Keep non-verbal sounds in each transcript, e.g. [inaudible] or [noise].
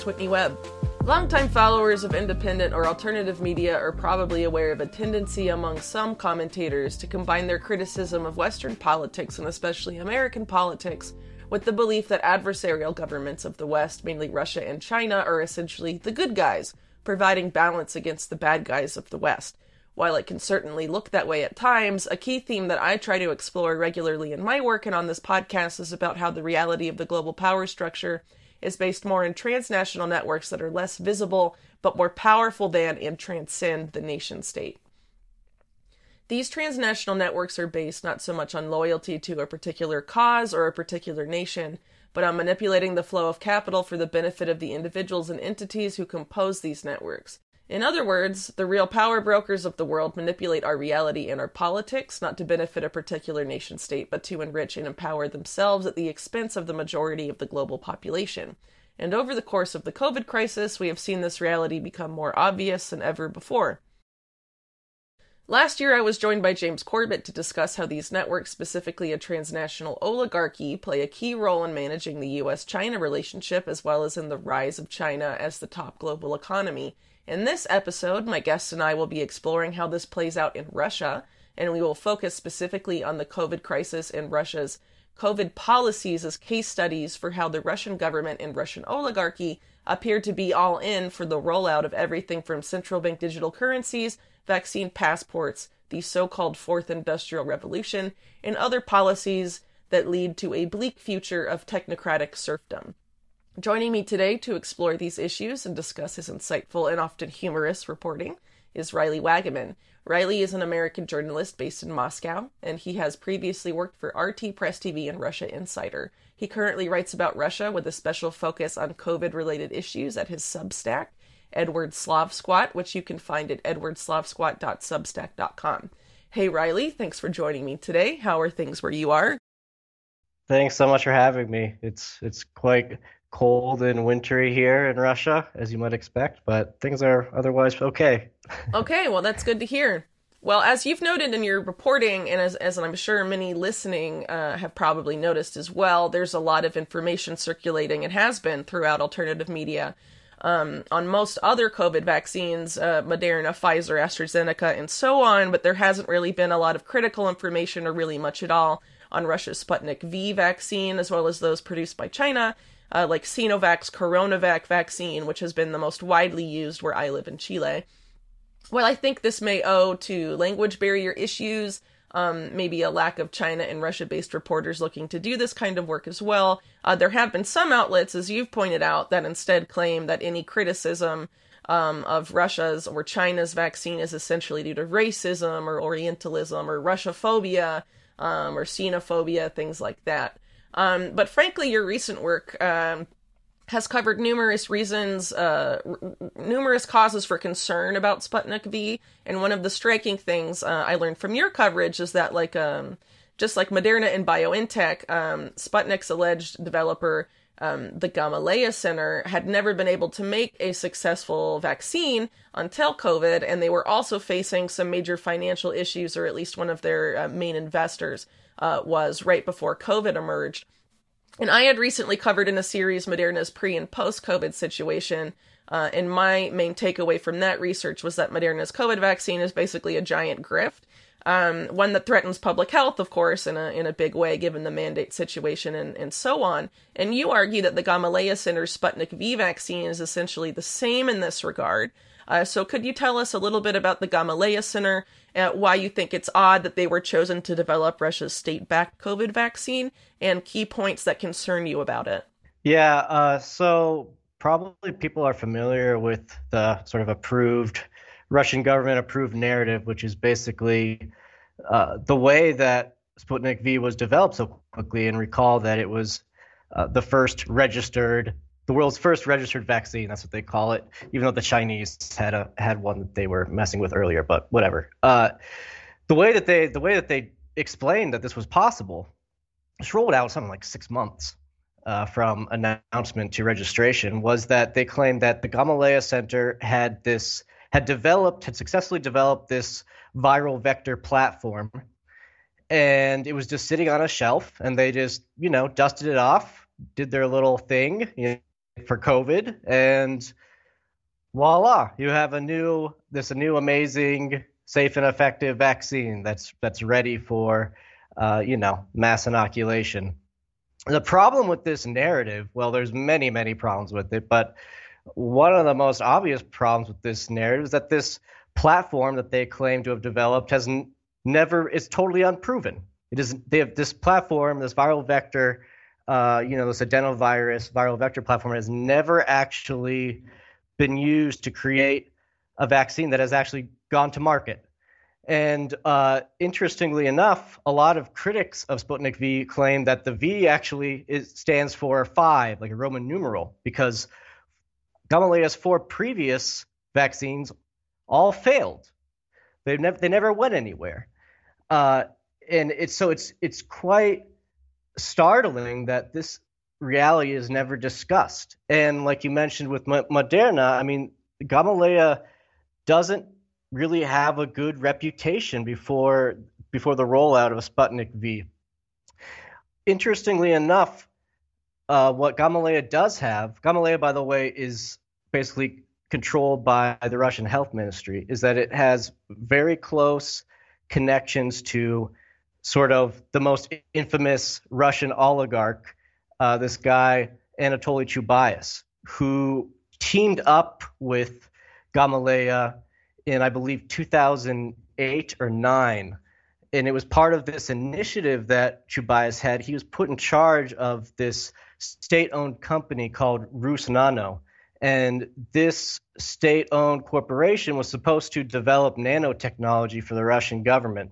host, Whitney Webb. Longtime followers of independent or alternative media are probably aware of a tendency among some commentators to combine their criticism of Western politics and especially American politics with the belief that adversarial governments of the West, mainly Russia and China, are essentially the good guys, providing balance against the bad guys of the West. While it can certainly look that way at times, a key theme that I try to explore regularly in my work and on this podcast is about how the reality of the global power structure is based more in transnational networks that are less visible but more powerful than and transcend the nation state. These transnational networks are based not so much on loyalty to a particular cause or a particular nation, but on manipulating the flow of capital for the benefit of the individuals and entities who compose these networks. In other words, the real power brokers of the world manipulate our reality and our politics not to benefit a particular nation state, but to enrich and empower themselves at the expense of the majority of the global population. And over the course of the COVID crisis, we have seen this reality become more obvious than ever before. Last year, I was joined by James Corbett to discuss how these networks, specifically a transnational oligarchy, play a key role in managing the US China relationship as well as in the rise of China as the top global economy in this episode, my guests and I will be exploring how this plays out in Russia, and we will focus specifically on the COVID crisis and Russia's COVID policies as case studies for how the Russian government and Russian oligarchy appear to be all in for the rollout of everything from central bank digital currencies, vaccine passports, the so called Fourth Industrial Revolution, and other policies that lead to a bleak future of technocratic serfdom. Joining me today to explore these issues and discuss his insightful and often humorous reporting is Riley Waggaman. Riley is an American journalist based in Moscow, and he has previously worked for RT Press TV and Russia Insider. He currently writes about Russia with a special focus on COVID related issues at his Substack, Edward Slavsquat, which you can find at edwardslavsquat.substack.com. Hey, Riley, thanks for joining me today. How are things where you are? Thanks so much for having me. It's it's quite cold and wintry here in Russia, as you might expect, but things are otherwise okay. [laughs] okay, well, that's good to hear. Well, as you've noted in your reporting, and as, as I'm sure many listening uh, have probably noticed as well, there's a lot of information circulating and has been throughout alternative media um, on most other COVID vaccines, uh, Moderna, Pfizer, AstraZeneca, and so on, but there hasn't really been a lot of critical information or really much at all on Russia's Sputnik V vaccine, as well as those produced by China uh, like Sinovac's Coronavac vaccine, which has been the most widely used where I live in Chile. Well, I think this may owe to language barrier issues, um, maybe a lack of China and Russia based reporters looking to do this kind of work as well. Uh, there have been some outlets, as you've pointed out, that instead claim that any criticism um, of Russia's or China's vaccine is essentially due to racism or Orientalism or Russophobia um, or xenophobia, things like that. Um, but frankly, your recent work um, has covered numerous reasons, uh, r- numerous causes for concern about Sputnik V. And one of the striking things uh, I learned from your coverage is that, like, um, just like Moderna and BioNTech, um, Sputnik's alleged developer, um, the Gamaleya Center, had never been able to make a successful vaccine until COVID, and they were also facing some major financial issues, or at least one of their uh, main investors uh, was right before COVID emerged. And I had recently covered in a series Moderna's pre and post COVID situation. Uh, and my main takeaway from that research was that Moderna's COVID vaccine is basically a giant grift, um, one that threatens public health, of course, in a in a big way, given the mandate situation and, and so on. And you argue that the Gamaleya Center's Sputnik V vaccine is essentially the same in this regard. Uh, so, could you tell us a little bit about the Gamaleya Center, uh, why you think it's odd that they were chosen to develop Russia's state backed COVID vaccine, and key points that concern you about it? Yeah, uh, so probably people are familiar with the sort of approved Russian government approved narrative, which is basically uh, the way that Sputnik V was developed so quickly, and recall that it was uh, the first registered the world's first registered vaccine. That's what they call it, even though the Chinese had a had one that they were messing with earlier. But whatever. Uh, the way that they the way that they explained that this was possible, just rolled out something like six months uh, from announcement to registration, was that they claimed that the Gamaleya Center had this had developed had successfully developed this viral vector platform and it was just sitting on a shelf and they just you know dusted it off did their little thing you for COVID, and voila, you have a new this a new amazing, safe and effective vaccine that's that's ready for uh, you know mass inoculation. The problem with this narrative, well, there's many many problems with it, but one of the most obvious problems with this narrative is that this platform that they claim to have developed has n- never is totally unproven. It is they have this platform, this viral vector, uh, you know, this adenovirus viral vector platform has never actually been used to create a vaccine that has actually gone to market. And uh, interestingly enough, a lot of critics of Sputnik V claim that the V actually is, stands for five, like a Roman numeral, because Gamaleya's four previous vaccines all failed. They never they never went anywhere. Uh, and it's so it's it's quite startling that this reality is never discussed. And like you mentioned with Moderna, I mean, Gamaleya doesn't really have a good reputation before before the rollout of Sputnik V. Interestingly enough, uh, what Gamaleya does have, Gamaleya, by the way, is basically controlled by the Russian health ministry, is that it has very close connections to sort of the most infamous Russian oligarch, uh, this guy Anatoly Chubais, who teamed up with Gamaleya in, I believe, 2008 or 9. And it was part of this initiative that Chubais had. He was put in charge of this state owned company called Rusnano. And this state owned corporation was supposed to develop nanotechnology for the Russian government.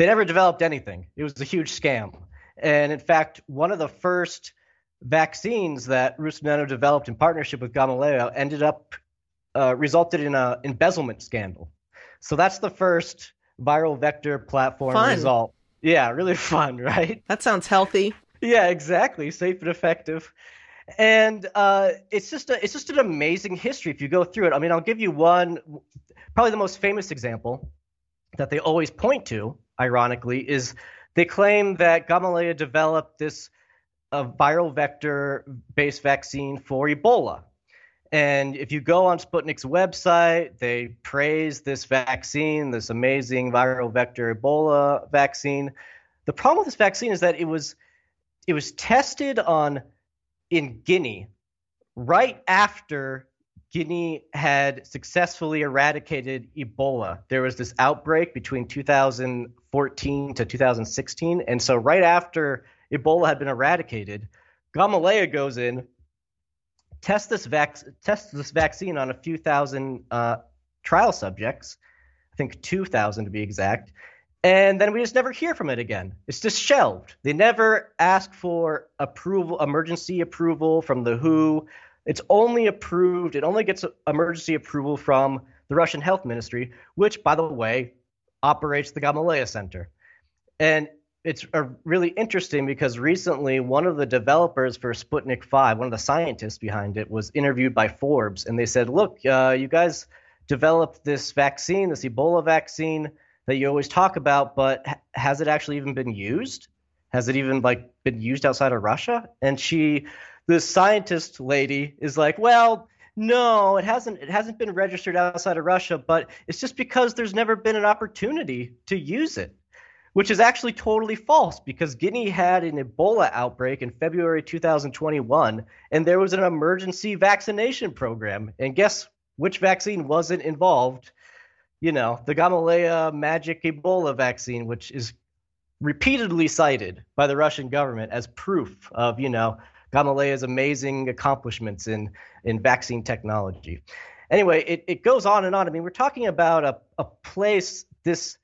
They never developed anything. It was a huge scam. And in fact, one of the first vaccines that Rusnano developed in partnership with Gamaleya ended up uh, resulted in an embezzlement scandal. So that's the first viral vector platform fun. result. Yeah, really [laughs] fun, right? That sounds healthy. Yeah, exactly. Safe and effective. And uh, it's just a, it's just an amazing history if you go through it. I mean, I'll give you one, probably the most famous example that they always point to ironically, is they claim that Gamaleya developed this uh, viral vector based vaccine for Ebola. And if you go on Sputnik's website, they praise this vaccine, this amazing viral vector Ebola vaccine. The problem with this vaccine is that it was it was tested on in Guinea right after Guinea had successfully eradicated Ebola. There was this outbreak between 2014 to 2016. And so, right after Ebola had been eradicated, Gamaleya goes in, tests this, vac- tests this vaccine on a few thousand uh, trial subjects, I think 2,000 to be exact. And then we just never hear from it again. It's just shelved. They never ask for approval, emergency approval from the WHO it's only approved, it only gets emergency approval from the Russian Health Ministry, which, by the way, operates the Gamaleya Center. And it's really interesting because recently one of the developers for Sputnik 5, one of the scientists behind it, was interviewed by Forbes. And they said, Look, uh, you guys developed this vaccine, this Ebola vaccine that you always talk about, but has it actually even been used? Has it even like been used outside of Russia? And she the scientist lady is like, well, no, it hasn't. It hasn't been registered outside of Russia, but it's just because there's never been an opportunity to use it, which is actually totally false. Because Guinea had an Ebola outbreak in February 2021, and there was an emergency vaccination program. And guess which vaccine wasn't involved? You know, the Gamaleya Magic Ebola vaccine, which is repeatedly cited by the Russian government as proof of, you know, Gamaleya's amazing accomplishments in, in vaccine technology. Anyway, it, it goes on and on. I mean, we're talking about a, a place, this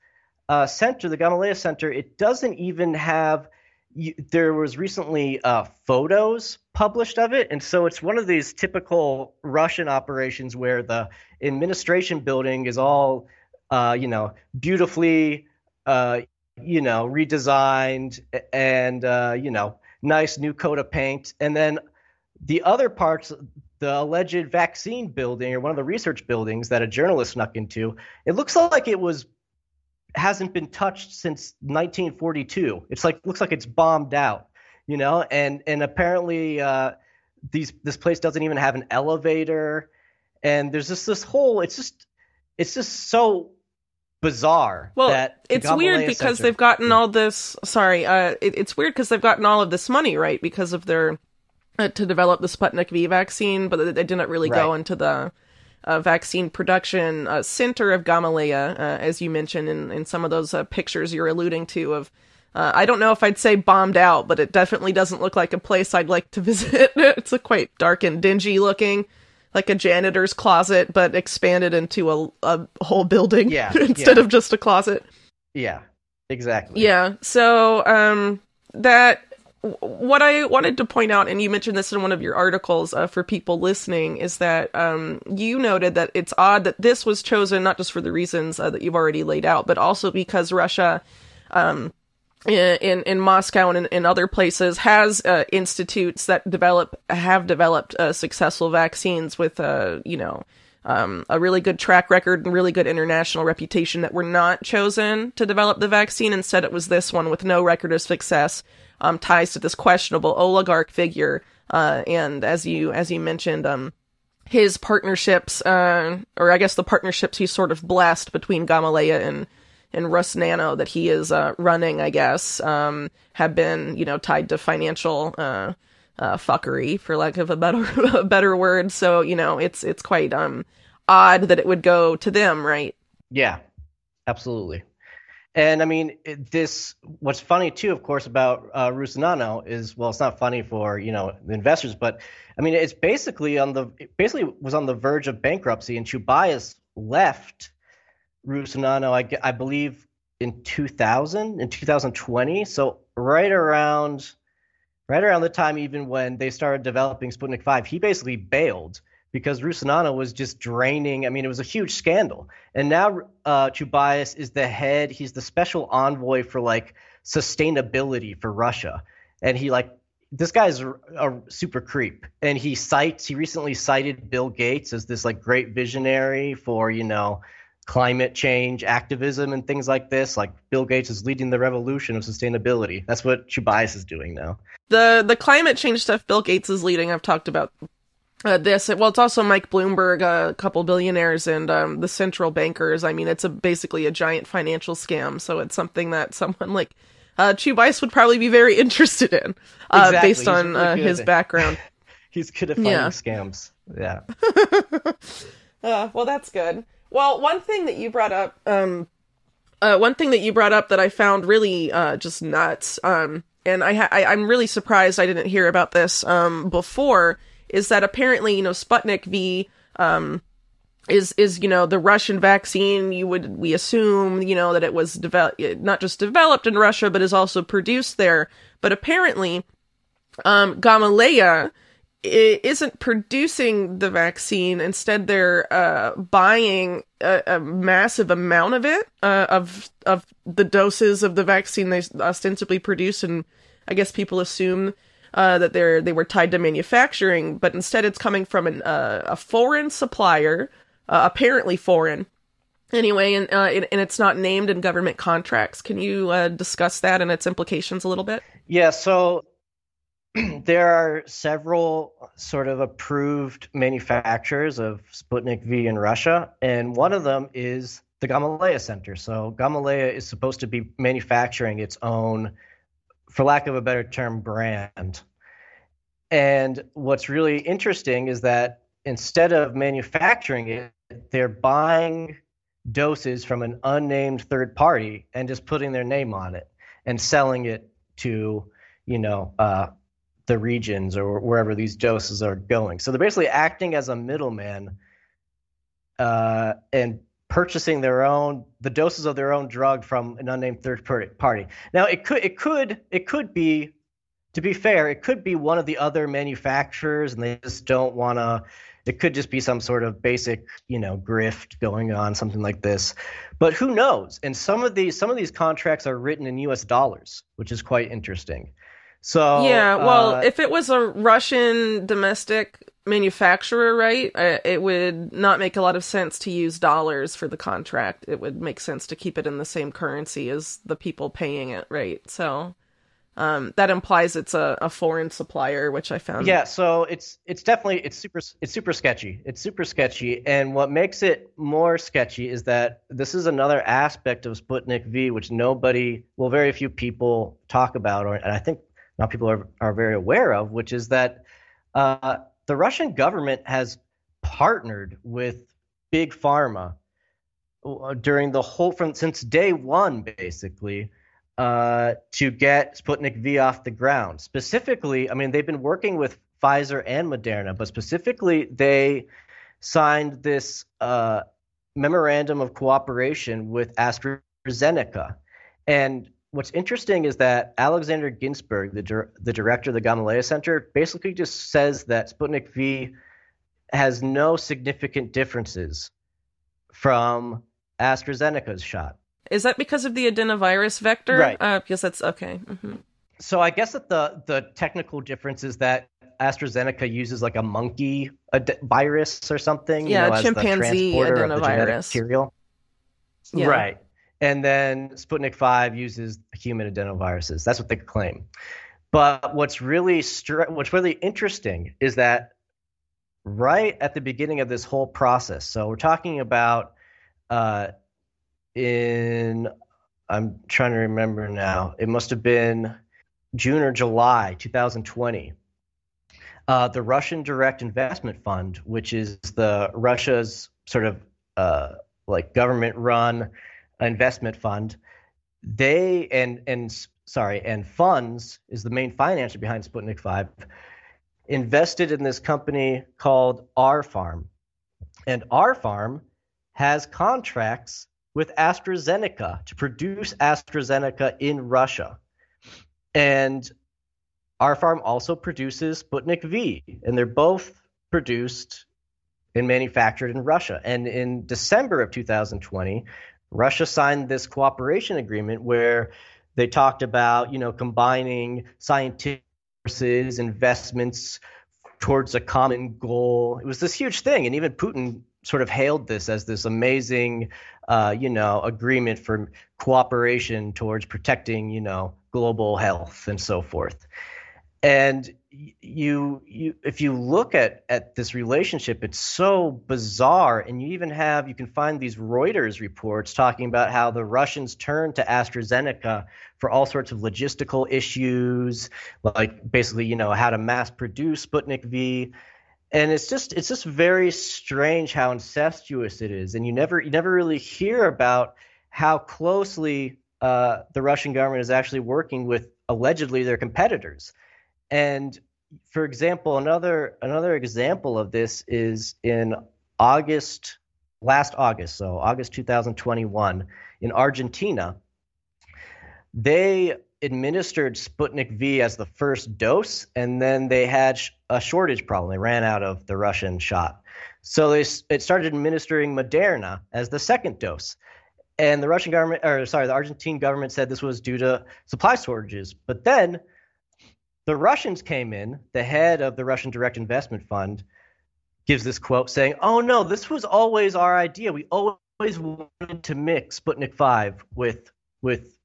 uh, center, the Gamaleya Center, it doesn't even have. You, there was recently uh, photos published of it, and so it's one of these typical Russian operations where the administration building is all, uh, you know, beautifully, uh, you know, redesigned and uh, you know nice new coat of paint. And then the other parts, the alleged vaccine building or one of the research buildings that a journalist snuck into, it looks like it was hasn't been touched since 1942. It's like looks like it's bombed out. you know, and and apparently uh, these this place doesn't even have an elevator, and there's just this whole. It's just it's just so bizarre. Well, it's weird because they've gotten all this. Sorry, uh, it, it's weird because they've gotten all of this money right because of their uh, to develop the Sputnik V vaccine, but they didn't really right. go into the uh, vaccine production uh, center of Gamaleya, uh, as you mentioned in, in some of those uh, pictures you're alluding to of. Uh, I don't know if I'd say bombed out, but it definitely doesn't look like a place I'd like to [laughs] visit. it's a quite dark and dingy looking, like a janitor's closet, but expanded into a, a whole building yeah, [laughs] instead yeah. of just a closet. Yeah, exactly. Yeah. So um, that what I wanted to point out, and you mentioned this in one of your articles uh, for people listening, is that um, you noted that it's odd that this was chosen not just for the reasons uh, that you've already laid out, but also because Russia, um, in in Moscow and in, in other places, has uh, institutes that develop have developed uh, successful vaccines with uh, you know. Um, a really good track record and really good international reputation that were not chosen to develop the vaccine. Instead, it was this one with no record of success um, ties to this questionable oligarch figure. Uh, and as you as you mentioned, um, his partnerships, uh, or I guess the partnerships he sort of blessed between Gamaleya and and Rusnano that he is uh, running, I guess, um, have been you know tied to financial uh, uh, fuckery, for lack of a better [laughs] a better word. So you know it's it's quite um odd that it would go to them, right? Yeah, absolutely. And I mean, this. What's funny too, of course, about uh, Rusnano is well, it's not funny for you know the investors, but I mean, it's basically on the basically was on the verge of bankruptcy, and Chubais left Rusnano, I, I believe, in 2000, in 2020. So right around, right around the time even when they started developing Sputnik 5, he basically bailed because Rusnano was just draining. I mean, it was a huge scandal. And now uh, Chubais is the head. He's the special envoy for like sustainability for Russia, and he like this guy's a super creep. And he cites he recently cited Bill Gates as this like great visionary for you know climate change activism and things like this. Like Bill Gates is leading the revolution of sustainability. That's what Chubais is doing now. The the climate change stuff Bill Gates is leading. I've talked about uh, this well it's also mike bloomberg a couple billionaires and um, the central bankers i mean it's a basically a giant financial scam so it's something that someone like uh, Chubais would probably be very [laughs] interested in uh, exactly. based on really uh, his background [laughs] he's good at finding yeah. scams yeah [laughs] uh, well that's good well one thing that you brought up um, uh, one thing that you brought up that i found really uh, just nuts um, and I, ha- I i'm really surprised i didn't hear about this um, before is that apparently, you know, Sputnik V um, is is you know the Russian vaccine. You would we assume you know that it was developed not just developed in Russia, but is also produced there. But apparently, um, Gamaleya isn't producing the vaccine. Instead, they're uh, buying a, a, massive amount of it, uh, of of the doses of the vaccine they ostensibly produce, and I guess people assume uh, that they're they were tied to manufacturing, but instead it's coming from an, uh, a foreign supplier, uh, apparently foreign. Anyway, and, uh, and, it's not named in government contracts. Can you discuss that and its implications a little bit? Yeah. So [clears throat] there are several sort of approved manufacturers of Sputnik V in Russia, and one of them is the Gamaleya Center. So Gamaleya is supposed to be manufacturing its own for lack of a better term, brand. And what's really interesting is that instead of manufacturing it, they're buying doses from an unnamed third party and just putting their name on it and selling it to, you know, uh, the regions or wherever these doses are going. So they're basically acting as a middleman uh, and purchasing their own the doses of their own drug from an unnamed third party. Now it could it could it could be to be fair, it could be one of the other manufacturers and they just don't want to it could just be some sort of basic, you know, grift going on, something like this. But who knows? And some of these some of these contracts are written in US dollars, which is quite interesting. So Yeah, well, uh, if it was a Russian domestic manufacturer, right, it would not make a lot of sense to use dollars for the contract. It would make sense to keep it in the same currency as the people paying it, right? So, um, that implies it's a, a foreign supplier, which I found. Yeah, so it's it's definitely it's super it's super sketchy. It's super sketchy, and what makes it more sketchy is that this is another aspect of Sputnik V, which nobody, well, very few people talk about, or and I think not people are are very aware of, which is that uh, the Russian government has partnered with big pharma uh, during the whole from since day one, basically uh, to get Sputnik V off the ground. Specifically, I mean, they've been working with Pfizer and Moderna, but specifically, they signed this uh, memorandum of cooperation with AstraZeneca. And what's interesting is that Alexander Gintsburg, the, dir- the director of the Gamaleya Center, basically just says that Sputnik V has no significant differences from AstraZeneca's shot. Is that because of the adenovirus vector? Right. Uh, because that's okay. Mm-hmm. So I guess that the the technical difference is that AstraZeneca uses like a monkey ad- virus or something. Yeah, you know, chimpanzee adenovirus. material. Yeah. Right. And then Sputnik 5 uses human adenoviruses. That's what they claim. But what's really what's really interesting is that right at the beginning of this whole process, so we're talking about uh, in I'm trying to remember now. It must have been June or July 2020. Uh, the Russian Direct Investment Fund, which is the Russia's sort of uh, like government-run investment fund, they and and sorry and funds is the main financer behind Sputnik 5 invested in this company called R-Pharm, and R-Pharm has contracts with AstraZeneca to produce AstraZeneca in Russia. And R-Pharm also produces Sputnik V, and they're both produced and manufactured in Russia. And in December of 2020, Russia signed this cooperation agreement where they talked about, you know, combining scientific investments towards a common goal. It was this huge thing, and even Putin sort of hailed this as this amazing, uh, you know, agreement for cooperation towards protecting, you know, global health and so forth. And you, you, if you look at at this relationship, it's so bizarre. And you even have you can find these Reuters reports talking about how the Russians turned to AstraZeneca for all sorts of logistical issues, like basically, you know, how to mass produce Sputnik V. And it's just it's just very strange how incestuous it is. And you never you never really hear about how closely uh, the russian government is actually working with allegedly their competitors. And for example another another example of this is in august last august so august 2021 in argentina they administered Sputnik V as the first dose, and then they had a shortage problem. They ran out of the Russian shot. So they it started administering Moderna as the second dose. And the Russian government, or sorry, the Argentine government said this was due to supply shortages. But then the Russians came in, the head of the Russian Direct Investment Fund gives this quote saying, Oh no, this was always our idea. We always wanted to mix Sputnik 5 with with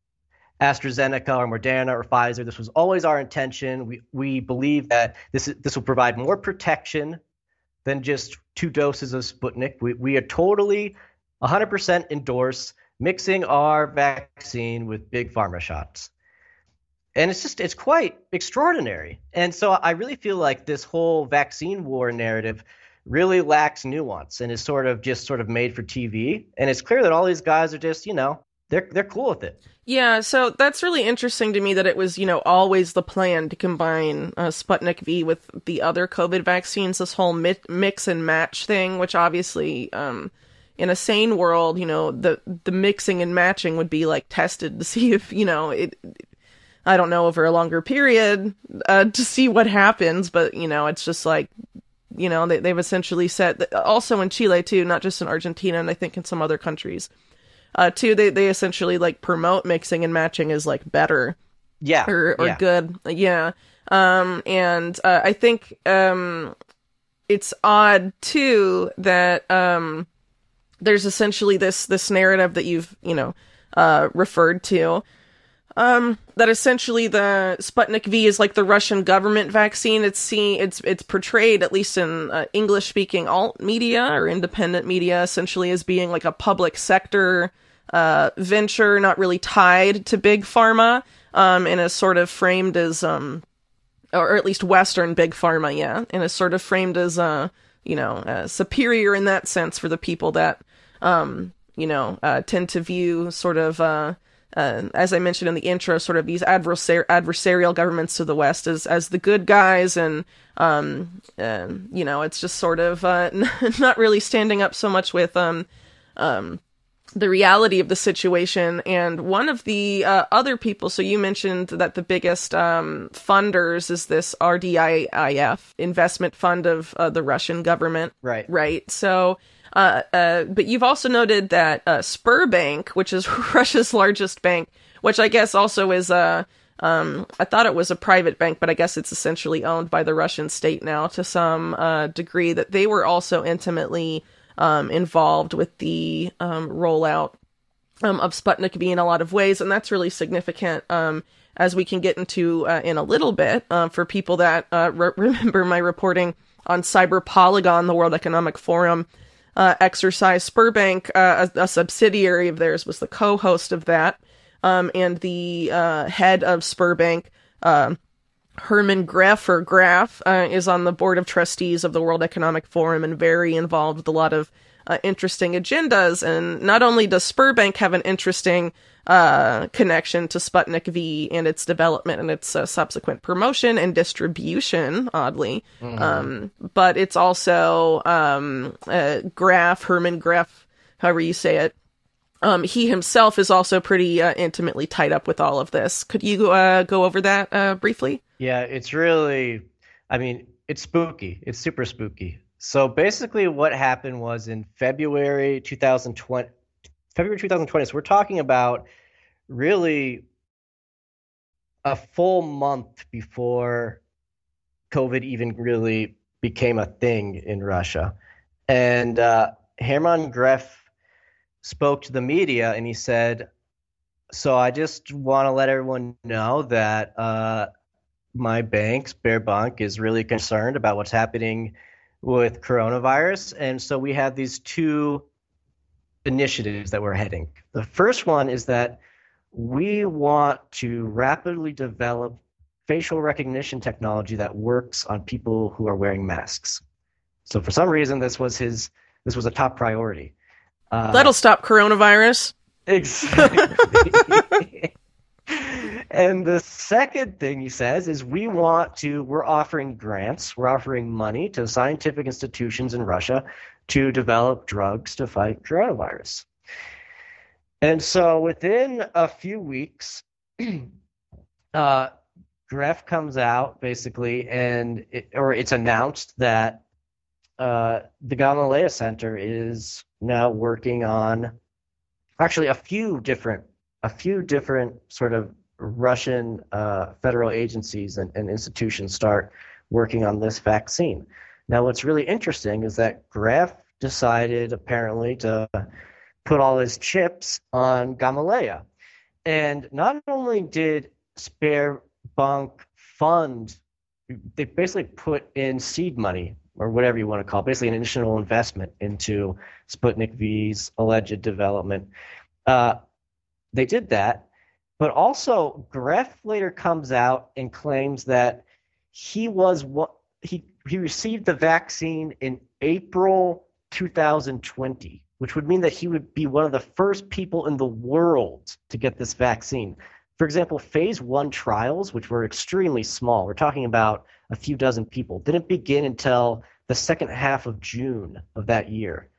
AstraZeneca or Moderna or Pfizer. This was always our intention. We we believe that this this will provide more protection than just two doses of Sputnik. We we are totally 100% endorse mixing our vaccine with big pharma shots. And it's just it's quite extraordinary. And so I really feel like this whole vaccine war narrative really lacks nuance and is sort of just sort of made for TV. And it's clear that all these guys are just, you know, they're they're cool with it. Yeah, so that's really interesting to me that it was, you know, always the plan to combine uh, Sputnik V with the other COVID vaccines, this whole mi- mix and match thing, which obviously, um, in a sane world, you know, the the mixing and matching would be like tested to [laughs] see if, you know, it. I don't know over a longer period uh, to see what happens, but you know, it's just like, you know, they, they've essentially said that also in Chile too, not just in Argentina, and I think in some other countries uh, too, they they essentially like promote mixing and matching as like better, yeah, or or yeah. good, yeah. Um, and uh, I think um, it's odd too that um, there's essentially this this narrative that you've you know uh referred to Um, that essentially the Sputnik V is like the Russian government vaccine. It's seen, it's it's portrayed at least in uh, English speaking alt media or independent media, essentially as being like a public sector uh, venture, not really tied to big pharma, um, and is sort of framed as um, or at least Western big pharma, yeah, and is sort of framed as uh, you know, uh, superior in that sense for the people that um, you know, uh, tend to view sort of uh uh, as I mentioned in the intro, sort of these adversar- adversarial governments to the west as as the good guys, and um, uh, you know, it's just sort of uh, [laughs] not really standing up so much with um, um, the reality of the situation. And one of the uh, other people, so you mentioned that the biggest um, funders is this RDIF investment fund of uh, the Russian government, right? Right. So uh, uh, but you've also noted that uh, Sberbank, which is [laughs] Russia's largest bank, which I guess also is a, um, I thought it was a private bank, but I guess it's essentially owned by the Russian state now to some uh, degree. That they were also intimately um, involved with the um, rollout um, of Sputnik V in a lot of ways, and that's really significant. Um, as we can get into uh, in a little bit, uh, for people that re- remember my reporting on Cyber Polygon, the World Economic Forum, uh, exercise. Sberbank, uh, a, a, subsidiary of theirs, was the co-host of that, um, and the uh, head of Sberbank, uh, Herman Gref or Graf, uh, is on the board of trustees of the World Economic Forum and very involved with a lot of uh, interesting agendas. And not only does Sberbank have an interesting uh, connection to Sputnik V and its development and its uh, subsequent promotion and distribution, oddly. Mm-hmm. Um, but it's also um, uh, Graf, Herman Graf, however you say it. Um, he himself is also pretty uh, intimately tied up with all of this. Could you uh, go over that uh, briefly? Yeah, it's really, I mean, it's spooky. It's super spooky. So basically, what happened was in February 2020, February 2020. So we're talking about really a full month before COVID even really became a thing in Russia. And uh, Hermann Gref spoke to the media and he said, So I just want to let everyone know that uh, my bank, Sberbank, is really concerned about what's happening with coronavirus. And so we have these two initiatives that we're heading. The first one is that we want to rapidly develop facial recognition technology that works on people who are wearing masks. So for some reason, this was his this was a top priority. Uh, That'll stop coronavirus. Exactly. [laughs] and the second thing he says is we want to we're offering grants, we're offering money to scientific institutions in Russia to develop drugs to fight coronavirus. And so within a few weeks, [clears throat] uh, Gref comes out basically, and it, or it's announced that uh, the Gamaleya Center is now working on actually a few different a few different sort of Russian uh, federal agencies and, and, institutions start working on this vaccine. Now, what's really interesting is that Graf decided apparently to put all his chips on Gamaleya. And not only did Sberbank fund, they basically put in seed money or whatever you want to call it, basically an initial investment into Sputnik V's alleged development. Uh, they did that, but also Gref later comes out and claims that he was what he he received the vaccine in April 2020 which would mean that he would be one of the first people in the world to get this vaccine. For example, phase one trials, which were extremely small, we're talking about a few dozen people, didn't begin until the second half of June of that year.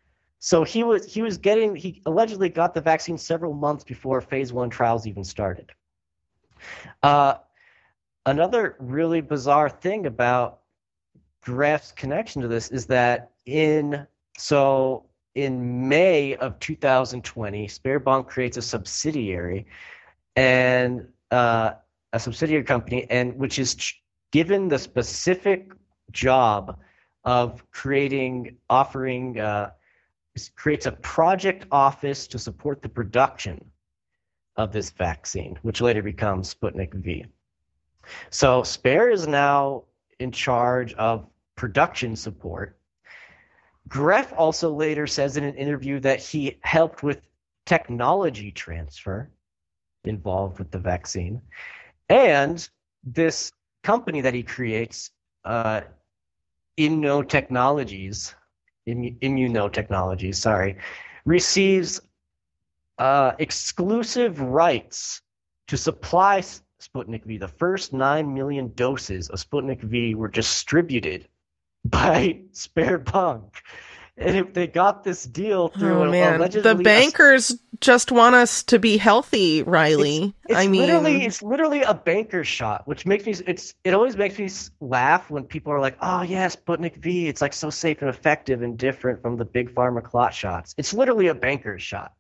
So he was he was getting he allegedly got the vaccine several months before phase one trials even started. Uh, another really bizarre thing about Gref's connection to this is that in so in May of 2020, Sberbank creates a subsidiary and uh, a subsidiary company, and which is ch- given the specific job of creating, offering, uh, creates a project office to support the production of this vaccine, which later becomes Sputnik V. So Sber is now in charge of production support. Gref also later says in an interview that he helped with technology transfer involved with the vaccine. And this company that he creates, uh, Immunotechnologies, Immunotechnologies, sorry, receives uh, exclusive rights to supply Sputnik V. The first 9 million doses of Sputnik V were distributed [laughs] by Sberbank. And if they got this deal through oh, man. the bankers a, just want us to be healthy, Riley. It's, it's I mean, literally, it's literally a banker shot, which makes me. It's it always makes me laugh when people are like, "Oh yes, Sputnik V. It's like so safe and effective and different from the big pharma clot shots." It's literally a banker shot.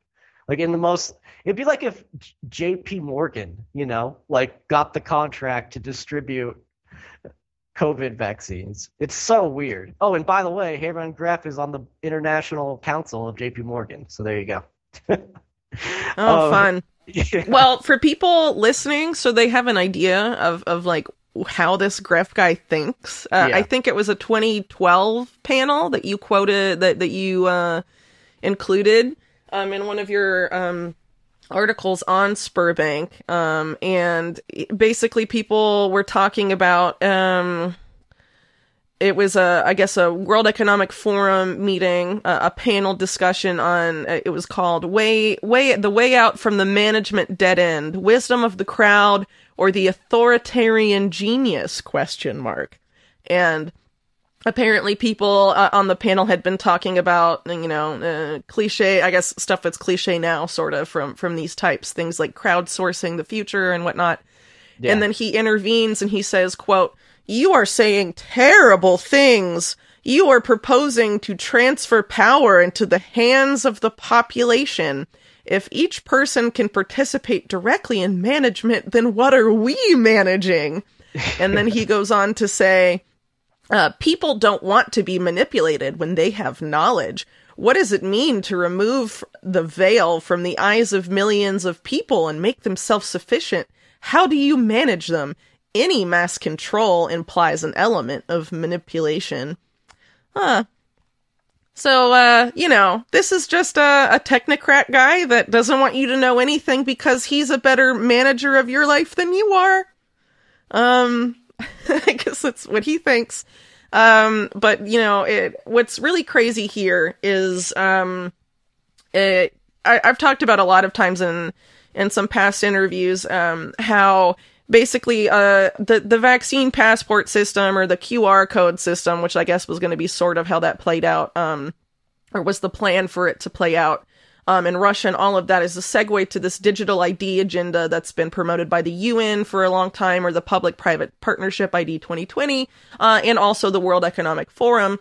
Like in the most, it'd be like if J.P. Morgan, you know, like got the contract to distribute COVID vaccines. It's so weird. Oh, and by the way, Hermann Gref is on the International Council of J.P. Morgan. So there you go. [laughs] [laughs] oh, um, fun. Yeah. Well, for people listening, so they have an idea of of like how this Gref guy thinks. Uh, yeah. I think it was a 2012 panel that you quoted that that you uh, included um, in one of your um, articles on Sberbank, um, and basically people were talking about. Um, it was a, I guess, a World Economic Forum meeting, uh, a panel discussion on. Uh, it was called "Way Way the Way Out from the Management Dead End: Wisdom of the Crowd or the Authoritarian Genius?" Question mark, and apparently people uh, on the panel had been talking about you know uh, cliche i guess stuff that's cliche now sort of from from these types things like crowdsourcing the future and whatnot. Yeah. and then he intervenes and he says quote you are saying terrible things. You are proposing to transfer power into the hands of the population. If each person can participate directly in management then what are we managing? And then he [laughs] goes on to say uh, people don't want to be manipulated when they have knowledge. What does it mean to remove the veil from the eyes of millions of people and make them self sufficient? How do you manage them? Any mass control implies an element of manipulation. Huh. So, uh, you know, this is just a, a technocrat guy that doesn't want you to know anything because he's a better manager of your life than you are. Um, [laughs] I guess that's what he thinks. Um, but you know, it, what's really crazy here is, um, it, I, have talked about a lot of times in, in some past interviews, um, how basically, uh, the, the vaccine passport system or the QR code system, which I guess was going to be sort of how that played out, um, or was the plan for it to play out, um, in Russia and all of that is a segue to this digital ID agenda that's been promoted by the UN for a long time, or the Public Private Partnership ID 2020, uh, and also the World Economic Forum.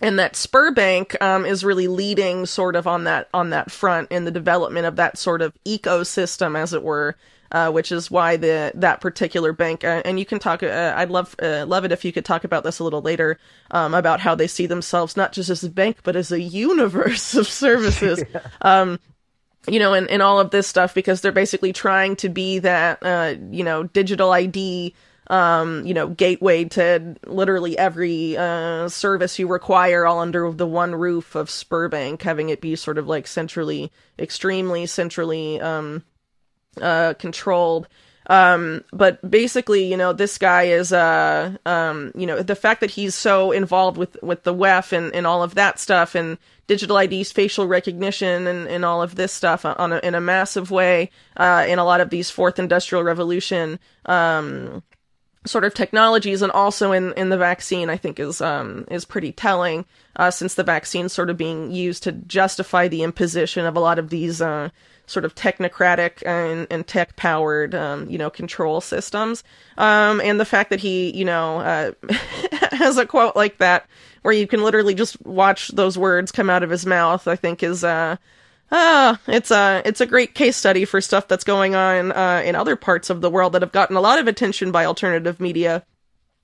And that Sberbank um, is really leading sort of on that on that front in the development of that sort of ecosystem, as it were, uh, which is why the that particular bank uh, and you can talk. Uh, I'd love uh, love it if you could talk about this a little later um, about how they see themselves not just as a bank but as a universe [laughs] of services. [laughs] yeah. um, you know, and, and all of this stuff because they're basically trying to be that, uh, you know, digital ID, um, you know, gateway to literally every uh, service you require all under the one roof of Sberbank, having it be sort of like centrally, extremely centrally um, uh, controlled. Um, but basically, you know, this guy is, uh, um, you know, the fact that he's so involved with, with the WEF and, and all of that stuff and digital IDs, facial recognition and, and all of this stuff on a, in a massive way, uh, in a lot of these fourth industrial revolution, um, sort of technologies and also in, in the vaccine, I think is, um, is pretty telling, uh, since the vaccine sort of being used to justify the imposition of a lot of these, uh, sort of technocratic and, and tech powered, um, you know, control systems. Um, and the fact that he, you know, uh, [laughs] has a quote like that where you can literally just watch those words come out of his mouth, I think is, uh, Ah, it's a it's a great case study for stuff that's going on uh, in other parts of the world that have gotten a lot of attention by alternative media.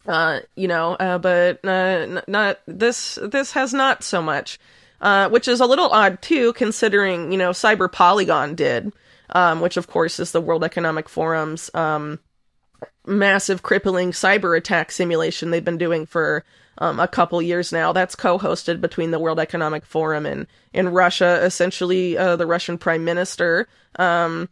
Uh, you know, uh, but uh, not this. This has not so much uh, which is a little odd too, considering you know Cyber Polygon did. um, which of course is the World Economic Forum's um, massive, crippling cyber attack simulation they've been doing for um, a couple years now. That's co-hosted between the World Economic Forum and in Russia. Essentially, uh, the Russian Prime Minister, um,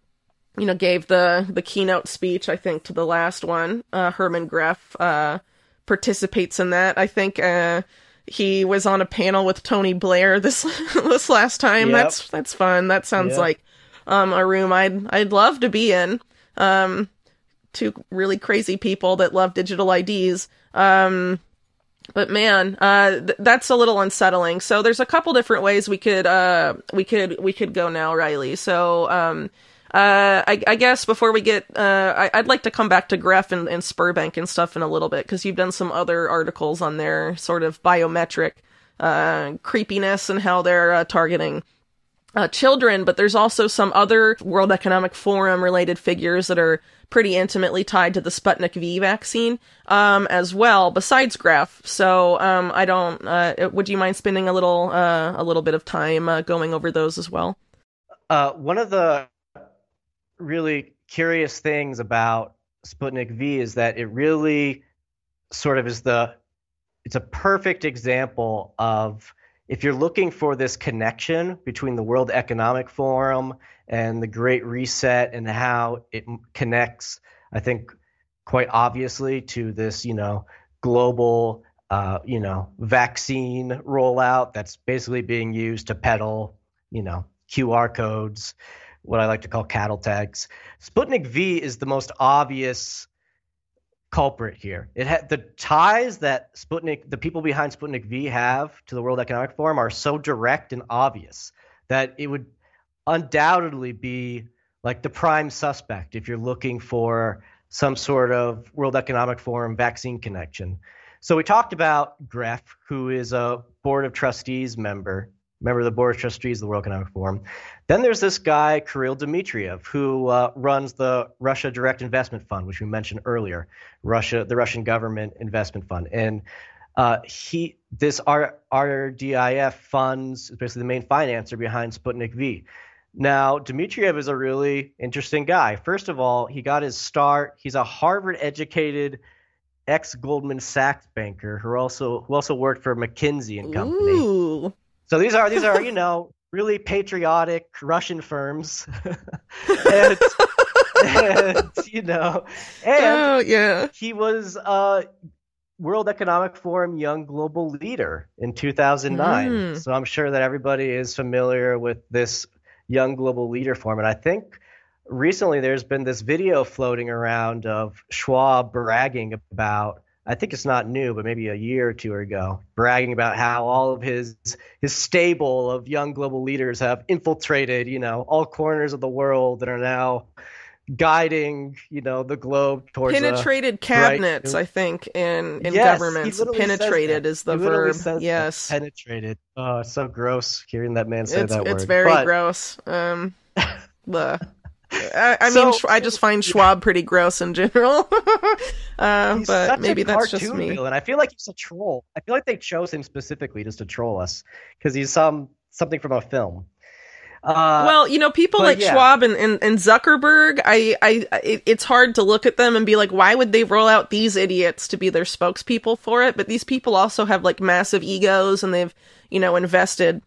you know, gave the the keynote speech. I think to the last one. Uh, Herman Gref uh, participates in that. I think uh, he was on a panel with Tony Blair this [laughs] this last time. Yep. That's that's fun. That sounds yep. like um, a room I'd I'd love to be in. Um, two really crazy people that love digital IDs. Um, but man, uh, th- that's a little unsettling. So there's a couple different ways we could uh, we could we could go now, Riley. So um, uh, I, I, guess before we get, uh, I, would like to come back to Gref and, and Sberbank and stuff in a little bit because you've done some other articles on their sort of biometric uh, creepiness and how they're uh, targeting uh, children. But there's also some other World Economic Forum related figures that are pretty intimately tied to the Sputnik V vaccine um, as well, besides Gref. So um, I don't. Uh, would you mind spending a little a little bit of time going over those as well? one of the really curious things about Sputnik V is that it really sort of is the it's a perfect example of if you're looking for this connection between the World Economic Forum and the Great Reset and how it connects, I think, quite obviously to this, you know, global, uh, you know, vaccine rollout that's basically being used to peddle, you know, QR codes what I like to call cattle tags. Sputnik V is the most obvious culprit here. It had the ties that Sputnik, the people behind Sputnik V have to the World Economic Forum are so direct and obvious that it would undoubtedly be like the prime suspect if you're looking for some sort of World Economic Forum vaccine connection. So we talked about Gref, who is a board of trustees member member of the board of trustees of the World Economic Forum. Then there's this guy, Kirill Dmitriev, who uh, runs the Russia Direct Investment Fund, which we mentioned earlier, Russia, the Russian government investment fund. And uh, he, this R, RDIF funds is basically the main financer behind Sputnik V. Now, Dmitriev is a really interesting guy. First of all, he got his start. He's a Harvard educated ex Goldman Sachs banker who also who also worked for McKinsey and Company. Ooh. So these are these are you know really patriotic Russian firms, [laughs] and, and, you know, and oh, yeah, he was a World Economic Forum Young Global Leader in 2009. Mm. So I'm sure that everybody is familiar with this Young Global Leader Forum, and I think recently there's been this video floating around of Schwab bragging about I think it's not new, but maybe a year or two ago, bragging about how all of his his stable of young global leaders have infiltrated, you know, all corners of the world and are now guiding, you know, the globe towards penetrated cabinets. I think in in yes, governments, penetrated is the verb. Yes, penetrated. Oh, it's so gross hearing that man say it's, that word. It's very but... gross. Um, the [laughs] I, I so, mean, I just find [laughs] Schwab pretty gross in general. [laughs] uh, but maybe that's just me. Villain. I feel like he's a troll. I feel like they chose him specifically just to troll us because he's some something from a film. Uh, well, you know, people like yeah. Schwab and, and, and, Zuckerberg, I, I, it, it's hard to look at them and be like, why would they roll out these idiots to be their spokespeople for it? But these people also have like massive egos and they've, you know, invested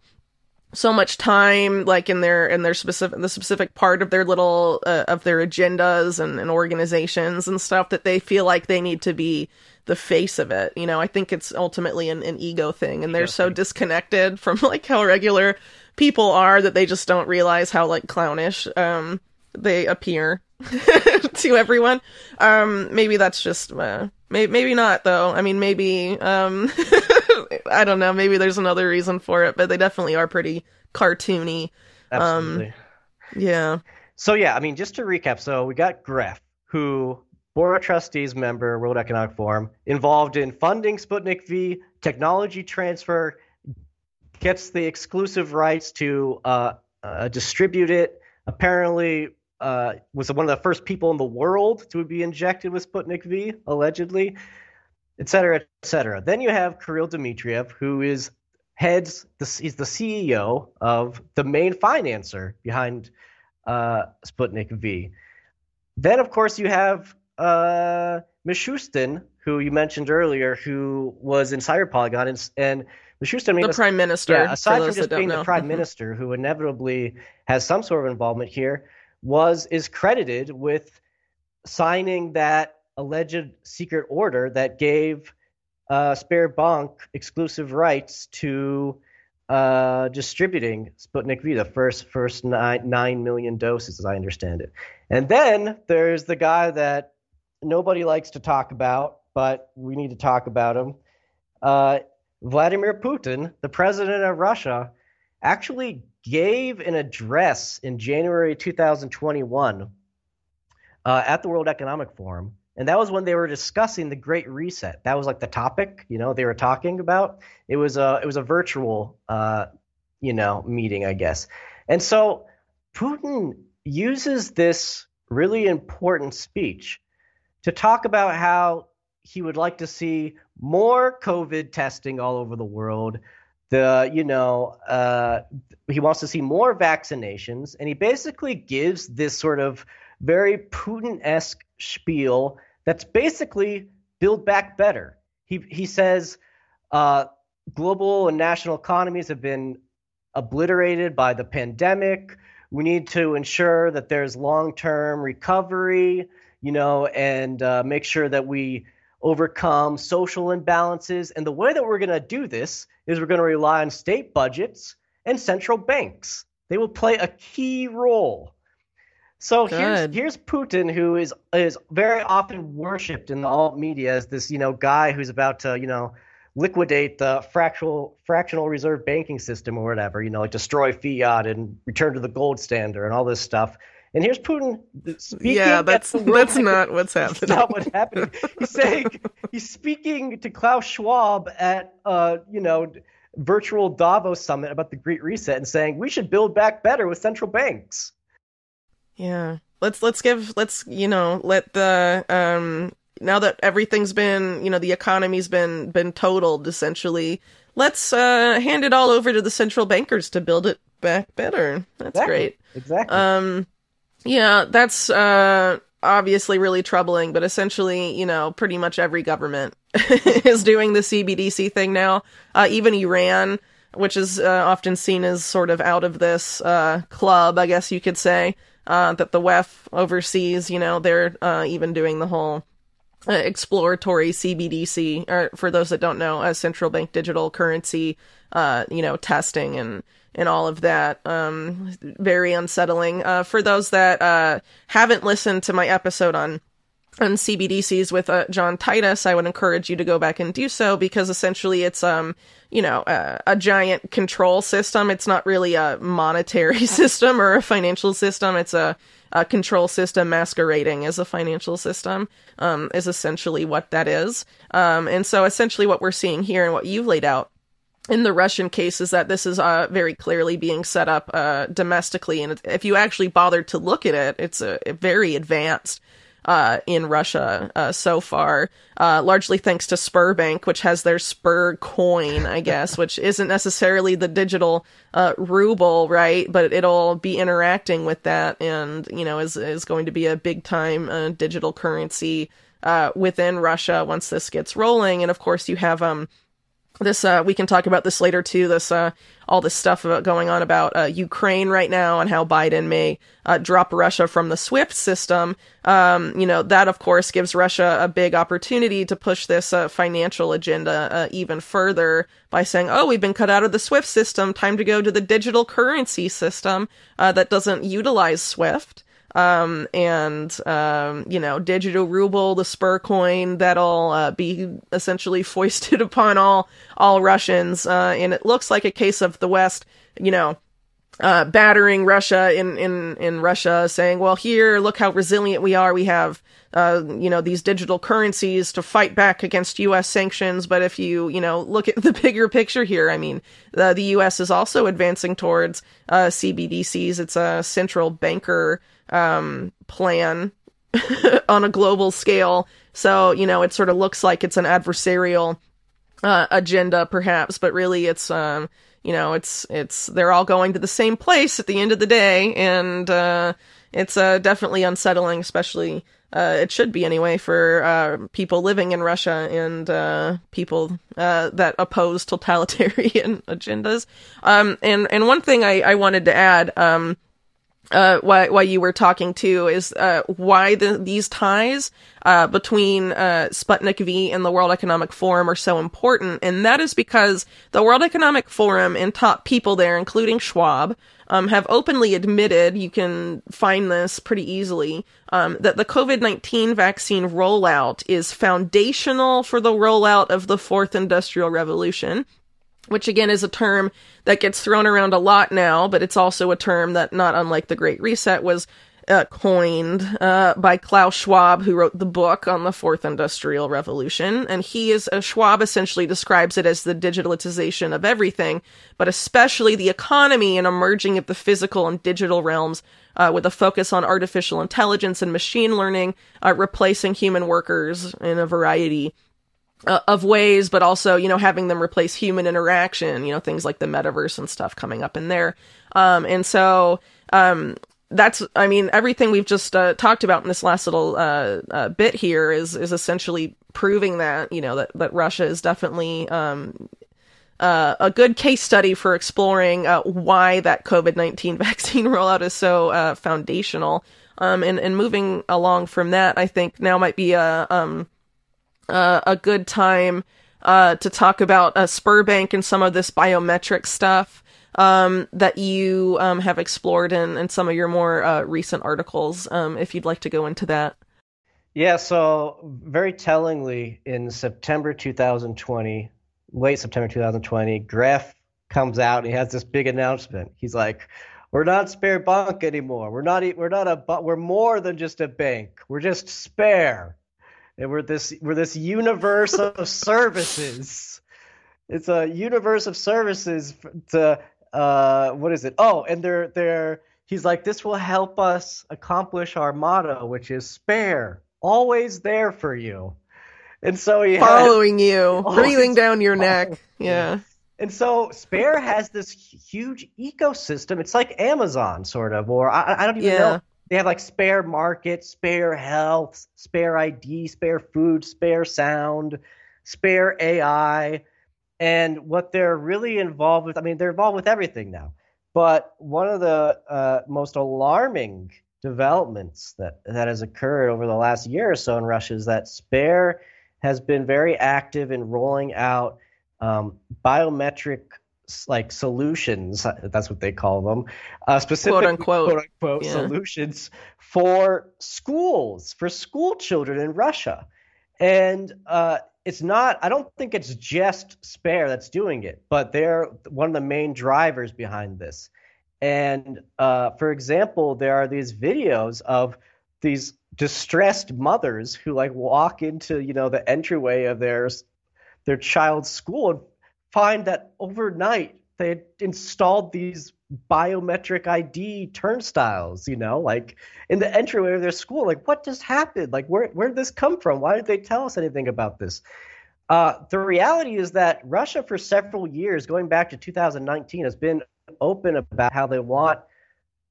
so much time like in their in their specific the specific part of their little uh, of their agendas and, and organizations and stuff that they feel like they need to be the face of it. You know i think it's ultimately an, an ego thing and they're so disconnected [laughs] from like how regular people are that they just don't realize how like clownish um they appear [laughs] to everyone. Um maybe that's just uh, maybe maybe not though. I mean maybe um [laughs] I don't know. Maybe there's another reason for it, but they definitely are pretty cartoony. Um, Absolutely. Um, yeah. So yeah, I mean, just to recap, so we got Gref, who board of trustees member, World Economic Forum, involved in funding Sputnik V, technology transfer, gets the exclusive rights to uh, uh, distribute it. Apparently, uh, was one of the first people in the world to be injected with Sputnik V, allegedly et cetera, et cetera. Then you have Kirill Dmitriev, who is heads the, he's the CEO of the main financer behind uh, Sputnik V. Then, of course, you have uh, Mishustin, who you mentioned earlier, who was in Cyber Polygon, and, and Mishustin, I mean, the prime minister. Yeah, aside from just being the prime minister, who inevitably has some sort of involvement here, was is credited with signing that alleged secret order that gave uh, Sberbank exclusive rights to uh, distributing Sputnik V, the first first nine, nine million doses, as I understand it. And then there's the guy that nobody likes to talk about, but we need to talk about him. Uh, Vladimir Putin, the president of Russia, actually gave an address in January 2021 uh, at the World Economic Forum. And that was when they were discussing the Great Reset. That was like the topic, you know, they were talking about. It was a it was a virtual, uh, you know, meeting, I guess. And so Putin uses this really important speech to talk about how he would like to see more COVID testing all over the world. The you know uh, he wants to see more vaccinations, and he basically gives this sort of very Putin-esque spiel that's basically build back better. He he says uh, global and national economies have been obliterated by the pandemic. We need to ensure that there's long-term recovery, you know, and uh, make sure that we overcome social imbalances. And the way that we're going to do this is we're going to rely on state budgets and central banks. They will play a key role. So here's here's Putin, who is is very often worshipped in the alt media as this you know guy who's about to you know liquidate the fractional fractional reserve banking system or whatever, you know, like destroy fiat and return to the gold standard and all this stuff. And here's Putin speaking. Yeah, [laughs] that's that's [laughs] not what's happening. That's not what's happening. He's saying he's speaking to Klaus Schwab at uh, you know virtual Davos summit about the Great Reset and saying we should build back better with central banks. Yeah, let's let's give let's you know let the um now that everything's been you know the economy's been been totaled essentially. Let's uh, hand it all over to the central bankers to build it back better. That's exactly. great. Exactly. Um, yeah, that's uh, obviously really troubling, but essentially, you know, pretty much every government [laughs] is doing the CBDC thing now. Uh, even Iran, which is uh, often seen as sort of out of this uh, club, I guess you could say, uh, that the WEF oversees, you know, they're uh, even doing the whole uh, exploratory CBDC, or for those that don't know, a central bank digital currency, you know, testing and and all of that. Um, very unsettling. Uh, for those that uh, haven't listened to my episode on on CBDCs with uh, John Titus, I would encourage you to go back and do so because essentially it's um you know uh, a giant control system. It's not really a monetary [laughs] system or a financial system. It's a a control system masquerading as a financial system um, is essentially what that is. Um, and so essentially what we're seeing here and what you've laid out in the Russian case is that this is uh, very clearly being set up uh, domestically, and if you actually bothered to look at it, it's a, a very advanced uh, in Russia uh, so far, uh, largely thanks to Sberbank, which has their Sber coin, I guess, which isn't necessarily the digital uh, ruble, right? But it'll be interacting with that, and you know, is is going to be a big time digital currency within Russia once this gets rolling. And of course, you have um this uh, we can talk about this later too this uh, all this stuff about going on about uh, ukraine right now and how biden may uh, drop russia from the swift system. Um, you know that of course gives russia a big opportunity to push this uh, financial agenda uh, even further by saying oh we've been cut out of the swift system. Time to go to the digital currency system that doesn't utilize swift um, and um, you know, digital ruble, the Sber coin that'll uh, be essentially foisted [laughs] upon all all Russians. Uh, and it looks like a case of the West, you know, uh, battering Russia in in in Russia, saying, "Well, here, look how resilient we are. We have." Uh, you know these digital currencies to fight back against U.S. sanctions. But if you you know look at [laughs] the bigger picture here, I mean, the, the U.S. is also advancing towards uh, CBDCs. It's a central banker um, plan [laughs] on a global scale. So, you know, it sort of looks like it's an adversarial uh, agenda, perhaps, but really it's, um, you know, it's it's they're all going to the same place at the end of the day, and uh, it's uh, definitely unsettling, especially uh, it should be anyway for uh, people living in Russia and uh, people uh, that oppose totalitarian [laughs] agendas. Um, and and one thing I, I wanted to add. Um, uh, why, why you were talking to is uh, why the, these ties uh, between uh, Sputnik V and the World Economic Forum are so important, and that is because the World Economic Forum and top people there, including Schwab, um, have openly admitted, you can find this pretty easily, um, that the COVID 19 vaccine rollout is foundational for the rollout of the fourth industrial revolution, which again is a term that gets thrown around a lot now, but it's also a term that, not unlike the Great Reset, was uh, coined uh, by Klaus Schwab, who wrote the book on the Fourth Industrial Revolution. And he is, uh, Schwab essentially describes it as the digitalization of everything, but especially the economy and emerging of the physical and digital realms uh, with a focus on artificial intelligence and machine learning, uh, replacing human workers in a variety uh, of ways, but also, you know, having them replace human interaction, you know, things like the metaverse and stuff coming up in there. Um, and so, um, that's i mean everything we've just uh, talked about in this last little uh, uh, bit here is is essentially proving that you know that that russia is definitely um, uh, a good case study for exploring uh, why that covid-19 [laughs] vaccine rollout is so foundational um, and and moving along from that i think now might be a um, a good time to talk about uh, Sberbank and some of this biometric stuff um, that you um, have explored in, in some of your more uh, recent articles, um, if you'd like to go into that. Yeah, so very tellingly, in September 2020, late September 2020, Gref comes out and he has this big announcement. He's like, "We're not Sberbank anymore. We're not. We're not a. We're more than just a bank. We're just Sber, and we're this. We're this universe of [laughs] services. It's a universe of services to uh, what is it? Oh, and they're they're he's like, this will help us accomplish our motto, which is Sber, always there for you. And so he following you, [laughs] breathing down your neck. Yeah. And so Sber has this huge ecosystem. It's like Amazon, sort of, or I, I don't even yeah. know. They have like Sber Market, Sber Health, Sber ID, Sber Food, Sber Sound, Sber AI and what they're really involved with. I mean, they're involved with everything now. But one of the uh, most alarming developments that that has occurred over the last year or so in Russia is that Sber has been very active in rolling out um, biometric like solutions that's what they call them uh, specific quote unquote, quote unquote yeah. solutions for schools for school children in russia. And uh, it's not i don't think it's just Sber that's doing it but they're one of the main drivers behind this. And uh, for example there are these videos of these distressed mothers who like walk into you know the entryway of their their child's school and find that overnight they had installed these biometric ID turnstiles, you know, like in the entryway of their school. Like, what just happened? Like, where where did this come from? Why did they tell us anything about this? Uh, the reality is that Russia, for several years, going back to 2019, has been open about how they want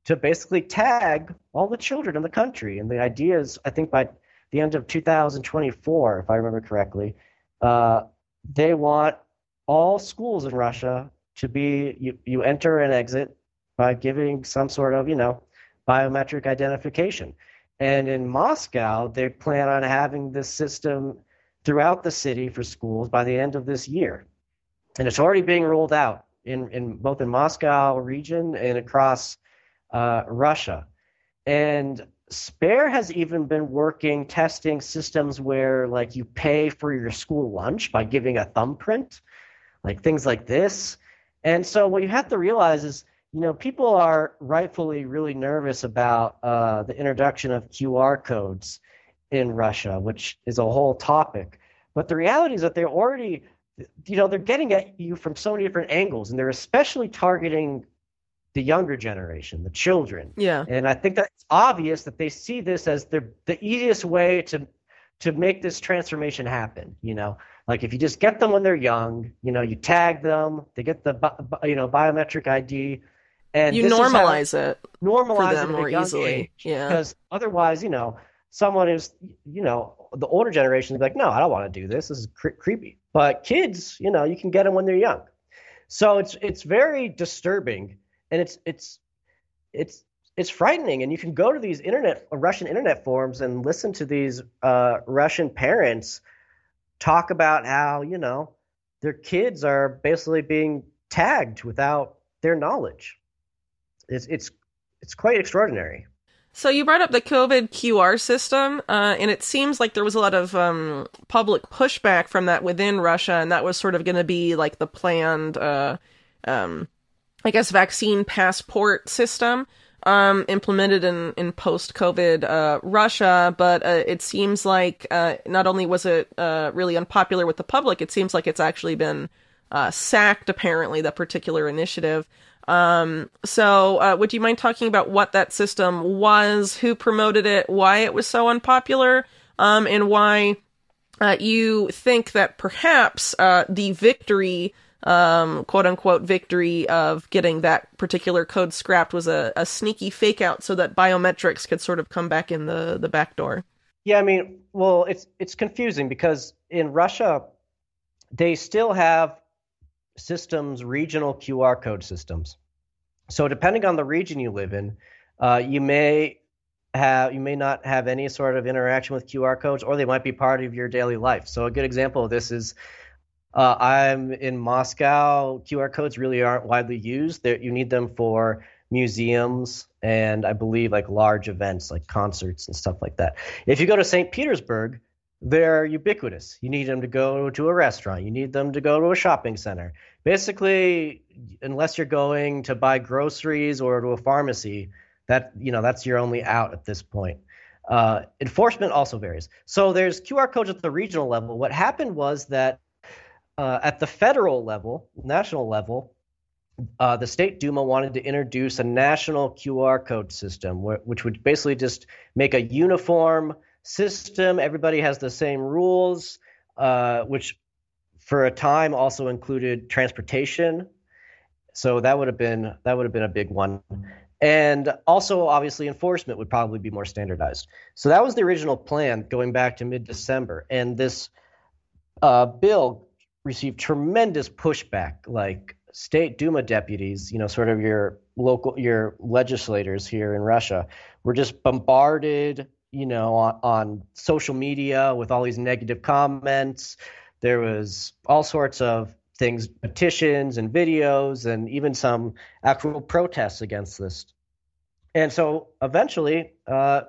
to basically tag all the children in the country. And the idea is, I think by the end of 2024, if I remember correctly, uh, they want all schools in Russia to be you, you enter and exit by giving some sort of you know biometric identification. And in moscow they plan on having this system throughout the city for schools by the end of this year. And it's already being rolled out in, in both in moscow region and across uh, russia. And Sber has even been working testing systems where like you pay for your school lunch by giving a thumbprint like things like this and so what you have to realize is, you know, people are rightfully really nervous about uh, the introduction of QR codes in Russia, which is a whole topic. But the reality is that they're already, you know, they're getting at you from so many different angles, and they're especially targeting the younger generation, the children. Yeah. And I think that it's obvious that they see this as the the easiest way to to make this transformation happen. You know, like if you just get them when they're young, you know, you tag them, they get the you know biometric ID, and you normalize it, normalize them it more easily. Age, yeah, because otherwise, you know, someone who's you know the older generation is like, no, I don't want to do this. This is cre- creepy. But kids, you know, you can get them when they're young. So it's it's very disturbing, and it's it's it's it's frightening. And you can go to these internet Russian internet forums and listen to these uh, Russian parents talk about how you know their kids are basically being tagged without their knowledge. It's it's it's quite extraordinary. So you brought up the COVID QR system, uh, and it seems like there was a lot of um, public pushback from that within Russia, and that was sort of going to be like the planned, uh, um, I guess, vaccine passport system um, implemented in in post COVID uh, Russia. But uh, it seems like uh, not only was it uh, really unpopular with the public, it seems like it's actually been sacked. Apparently, that particular initiative. Um, so, uh, would you mind talking about what that system was, who promoted it, why it was so unpopular, um, and why uh, you think that perhaps uh, the victory, um, quote unquote, victory of getting that particular code scrapped was a, a sneaky fake out so that biometrics could sort of come back in the, the back door? Yeah, I mean, well, it's it's confusing because in Russia, they still have systems, regional QR code systems. So depending on the region you live in, uh, you may have you may not have any sort of interaction with QR codes, or they might be part of your daily life. So a good example of this is uh, I'm in Moscow. QR codes really aren't widely used. They're, you need them for museums and I believe like large events like concerts and stuff like that. If you go to St. Petersburg, they're ubiquitous. You need them to go to a restaurant. You need them to go to a shopping center. Basically, unless you're going to buy groceries or to a pharmacy, that you know that's your only out at this point. Uh, enforcement also varies. So there's QR codes at the regional level. What happened was that uh, at the federal level, national level, uh, the state Duma wanted to introduce a national QR code system, wh- which would basically just make a uniform system. Everybody has the same rules, uh, which for a time also included transportation. So that would have been that would have been a big one. And also, obviously, enforcement would probably be more standardized. So that was the original plan going back to mid December. And this uh, bill received tremendous pushback. Like state Duma deputies, you know, sort of your local, your legislators here in Russia, were just bombarded you know, on, on social media with all these negative comments. There was all sorts of things, petitions and videos, and even some actual protests against this. And so eventually, uh,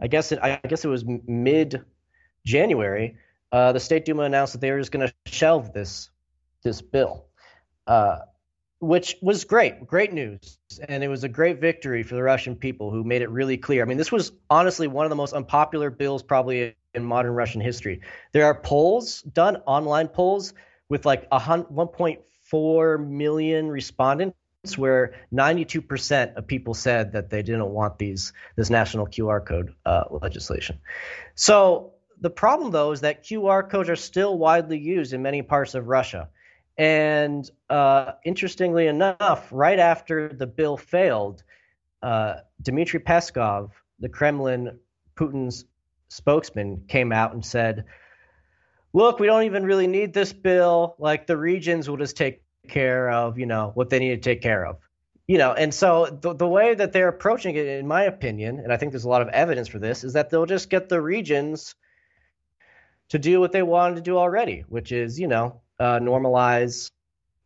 I guess it, I guess it was mid January, uh, the State Duma announced that they were just going to shelve this this bill. Uh, which was great, great news. And it was a great victory for the Russian people who made it really clear. I mean, this was honestly one of the most unpopular bills probably in modern Russian history. There are polls done, online polls, with like a 1.4 million respondents where 92% of people said that they didn't want these this national QR code uh, legislation. So the problem though is that QR codes are still widely used in many parts of Russia. And uh, interestingly enough, right after the bill failed, uh, Dmitry Peskov, the Kremlin, Putin's spokesman, came out and said, "Look, we don't even really need this bill. Like the regions will just take care of, you know, what they need to take care of." You know, and so the, the way that they're approaching it, in my opinion, and I think there's a lot of evidence for this, is that they'll just get the regions to do what they wanted to do already, which is, you know, uh, normalize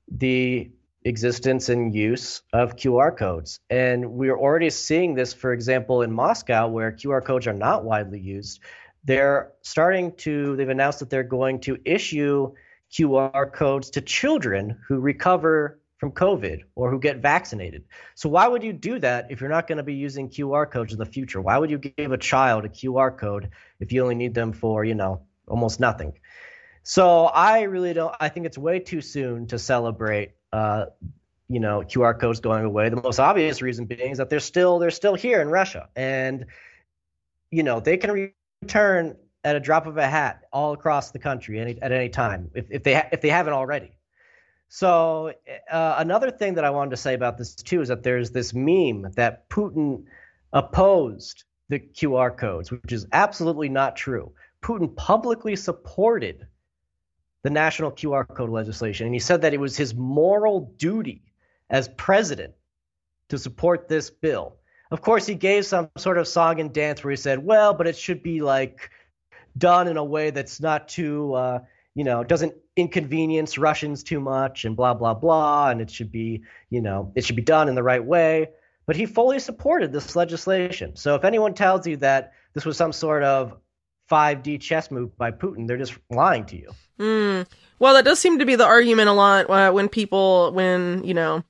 the existence and use of QR codes. And we're already seeing this, for example, in Moscow, where QR codes are not widely used. They're starting to, they've announced that they're going to issue QR codes to children who recover from COVID or who get vaccinated. So, why would you do that if you're not going to be using QR codes in the future? Why would you give a child a QR code if you only need them for, you know, almost nothing? So I really don't. I think it's way too soon to celebrate. Uh, you know, QR codes going away. The most obvious reason being is that they're still they're still here in Russia, and you know they can return at a drop of a hat all across the country any, at any time if, if they ha- if they haven't already. So uh, another thing that I wanted to say about this too is that there's this meme that Putin opposed the QR codes, which is absolutely not true. Putin publicly supported the national QR code legislation, and he said that it was his moral duty as president to support this bill. Of course, he gave some sort of song and dance where he said, "Well, but it should be like done in a way that's not too, uh, you know, doesn't inconvenience Russians too much, and blah blah blah, and it should be, you know, it should be done in the right way." But he fully supported this legislation. So if anyone tells you that this was some sort of 5D chess move by Putin, they're just lying to you. Mm. Well, that does seem to be the argument a lot uh, when people, when you know,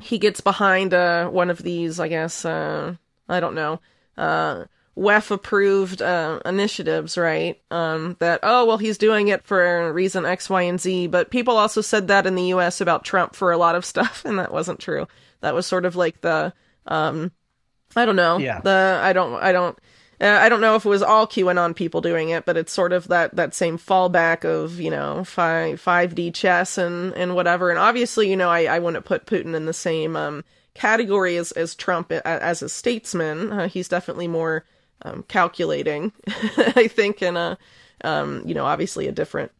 he gets behind uh, one of these, I guess, uh, I don't know, uh, WEF approved uh, initiatives, right? Um, that, oh, well, he's doing it for reason X, Y, and Z. But people also said that in the US about Trump for a lot of [laughs] stuff, and that wasn't true. That was sort of like the, um, I don't know. Yeah. The, I don't, I don't, uh, I don't know if it was all QAnon people doing it, but it's sort of that that same fallback of you know five five D chess and and whatever. And obviously, you know, I I wouldn't put Putin in the same um, category as as Trump as a statesman. Uh, he's definitely more um, calculating, [laughs] I think, and a um, you know obviously a different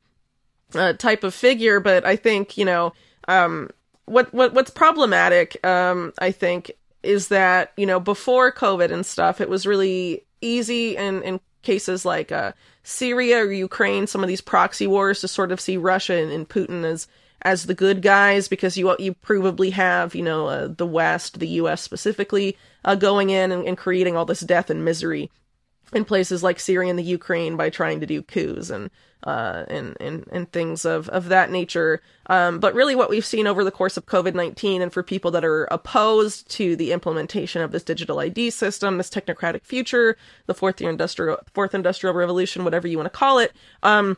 uh, type of figure. But I think you know um, what what what's problematic, um, I think, is that you know before COVID and stuff, it was really easy in, in cases like uh, Syria or Ukraine, some of these proxy wars, to sort of see Russia and, and Putin as as the good guys because you you probably have you know uh, the West, the U.S. specifically, uh, going in and, and, creating all this death and misery in places like Syria and the Ukraine by trying to do coups and uh, and, and and things of of that nature. Um, but really, what we've seen over the course of COVID nineteen, and for people that are opposed to the implementation of this digital ID system, this technocratic future, the fourth year industrial fourth industrial revolution, whatever you want to call it. Um,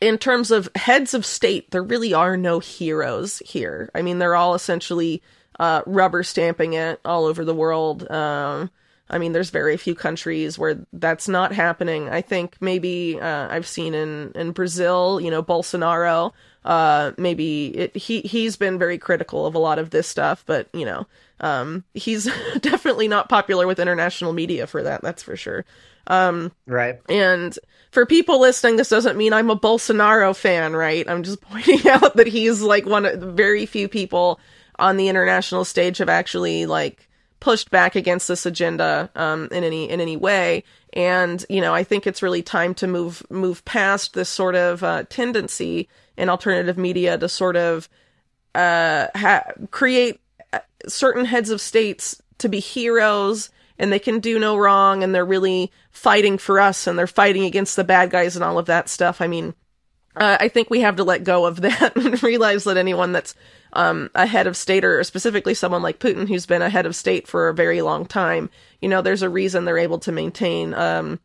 in terms of heads of state, there really are no heroes here. I mean, they're all essentially uh, rubber stamping it all over the world. Um, I mean, there's very few countries where that's not happening. I think maybe uh, I've seen in in Brazil, you know, Bolsonaro. Uh, maybe it, he he's been very critical of a lot of this stuff, but you know, um, he's [laughs] definitely not popular with international media for that. That's for sure. Um, right. And for people listening, this doesn't mean I'm a Bolsonaro fan, right? I'm just [laughs] pointing out that he's like one of the very few people on the international stage have actually like pushed back against this agenda um, in any in any way. And you know, I think it's really time to move move past this sort of uh, tendency in alternative media to sort of uh, ha- create uh, certain heads of states to be heroes and they can do no wrong and they're really fighting for us and they're fighting against the bad guys and all of that stuff. I mean, uh, I think we have to let go of that [laughs] and realize that anyone that's um, a head of state or specifically someone like Putin who's been a head of state for a very long time, you know, there's a reason they're able to maintain um,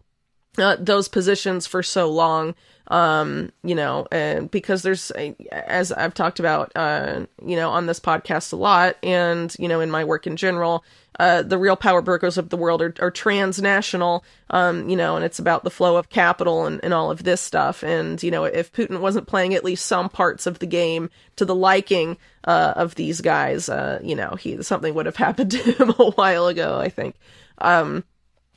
uh, those positions for so long. Um, you know, and because there's, as I've talked about, uh, you know, on this podcast a lot, and you know, in my work in general, uh, the real power brokers of the world are, are transnational, um, you know, and it's about the flow of capital and, and all of this stuff. And, you know, if Putin wasn't playing at least some parts of the game to the liking uh, of these guys, uh, you know, he something would have [laughs] happened to him a while ago, I think. Um,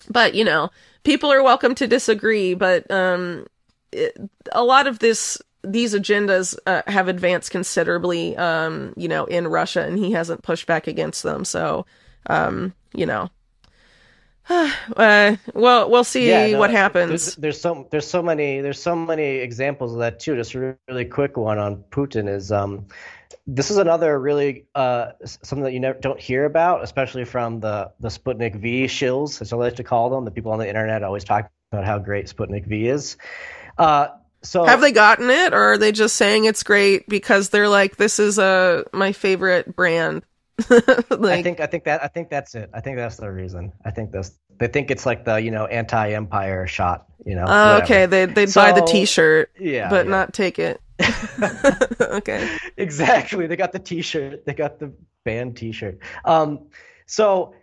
but, you know, people are welcome to disagree, but um, it, a lot of this these agendas uh, have advanced considerably, um, you know, in Russia, and he hasn't pushed back against them. So, um, you know. [sighs] Uh, well, we'll see yeah, no, what happens. There's, there's, so there's so many there's so many examples of that too. Just a really quick one on Putin is um, this is another really uh, something that you never don't hear about, especially from the the Sputnik V shills, as I like to call them. The people on the internet always talk about how great Sputnik V is. Uh, so have they gotten it, or are they just saying it's great because they're like, this is a uh, my favorite brand? [laughs] like, I think I think that I think that's it. I think that's the reason. I think this they think it's like the you know anti-empire shot. You know. Oh, okay. They they so, buy the T-shirt. Yeah. But yeah. not take it. [laughs] [laughs] okay. Exactly. They got the T-shirt. They got the band T-shirt. Um. So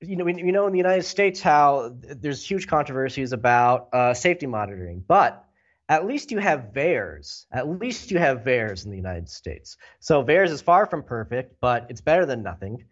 you know, we, you know, in the United States, how there's huge controversies about uh, safety monitoring, but at least you have VAERS. At least you have VAERS in the United States. So VAERS is far from perfect, but it's better than nothing.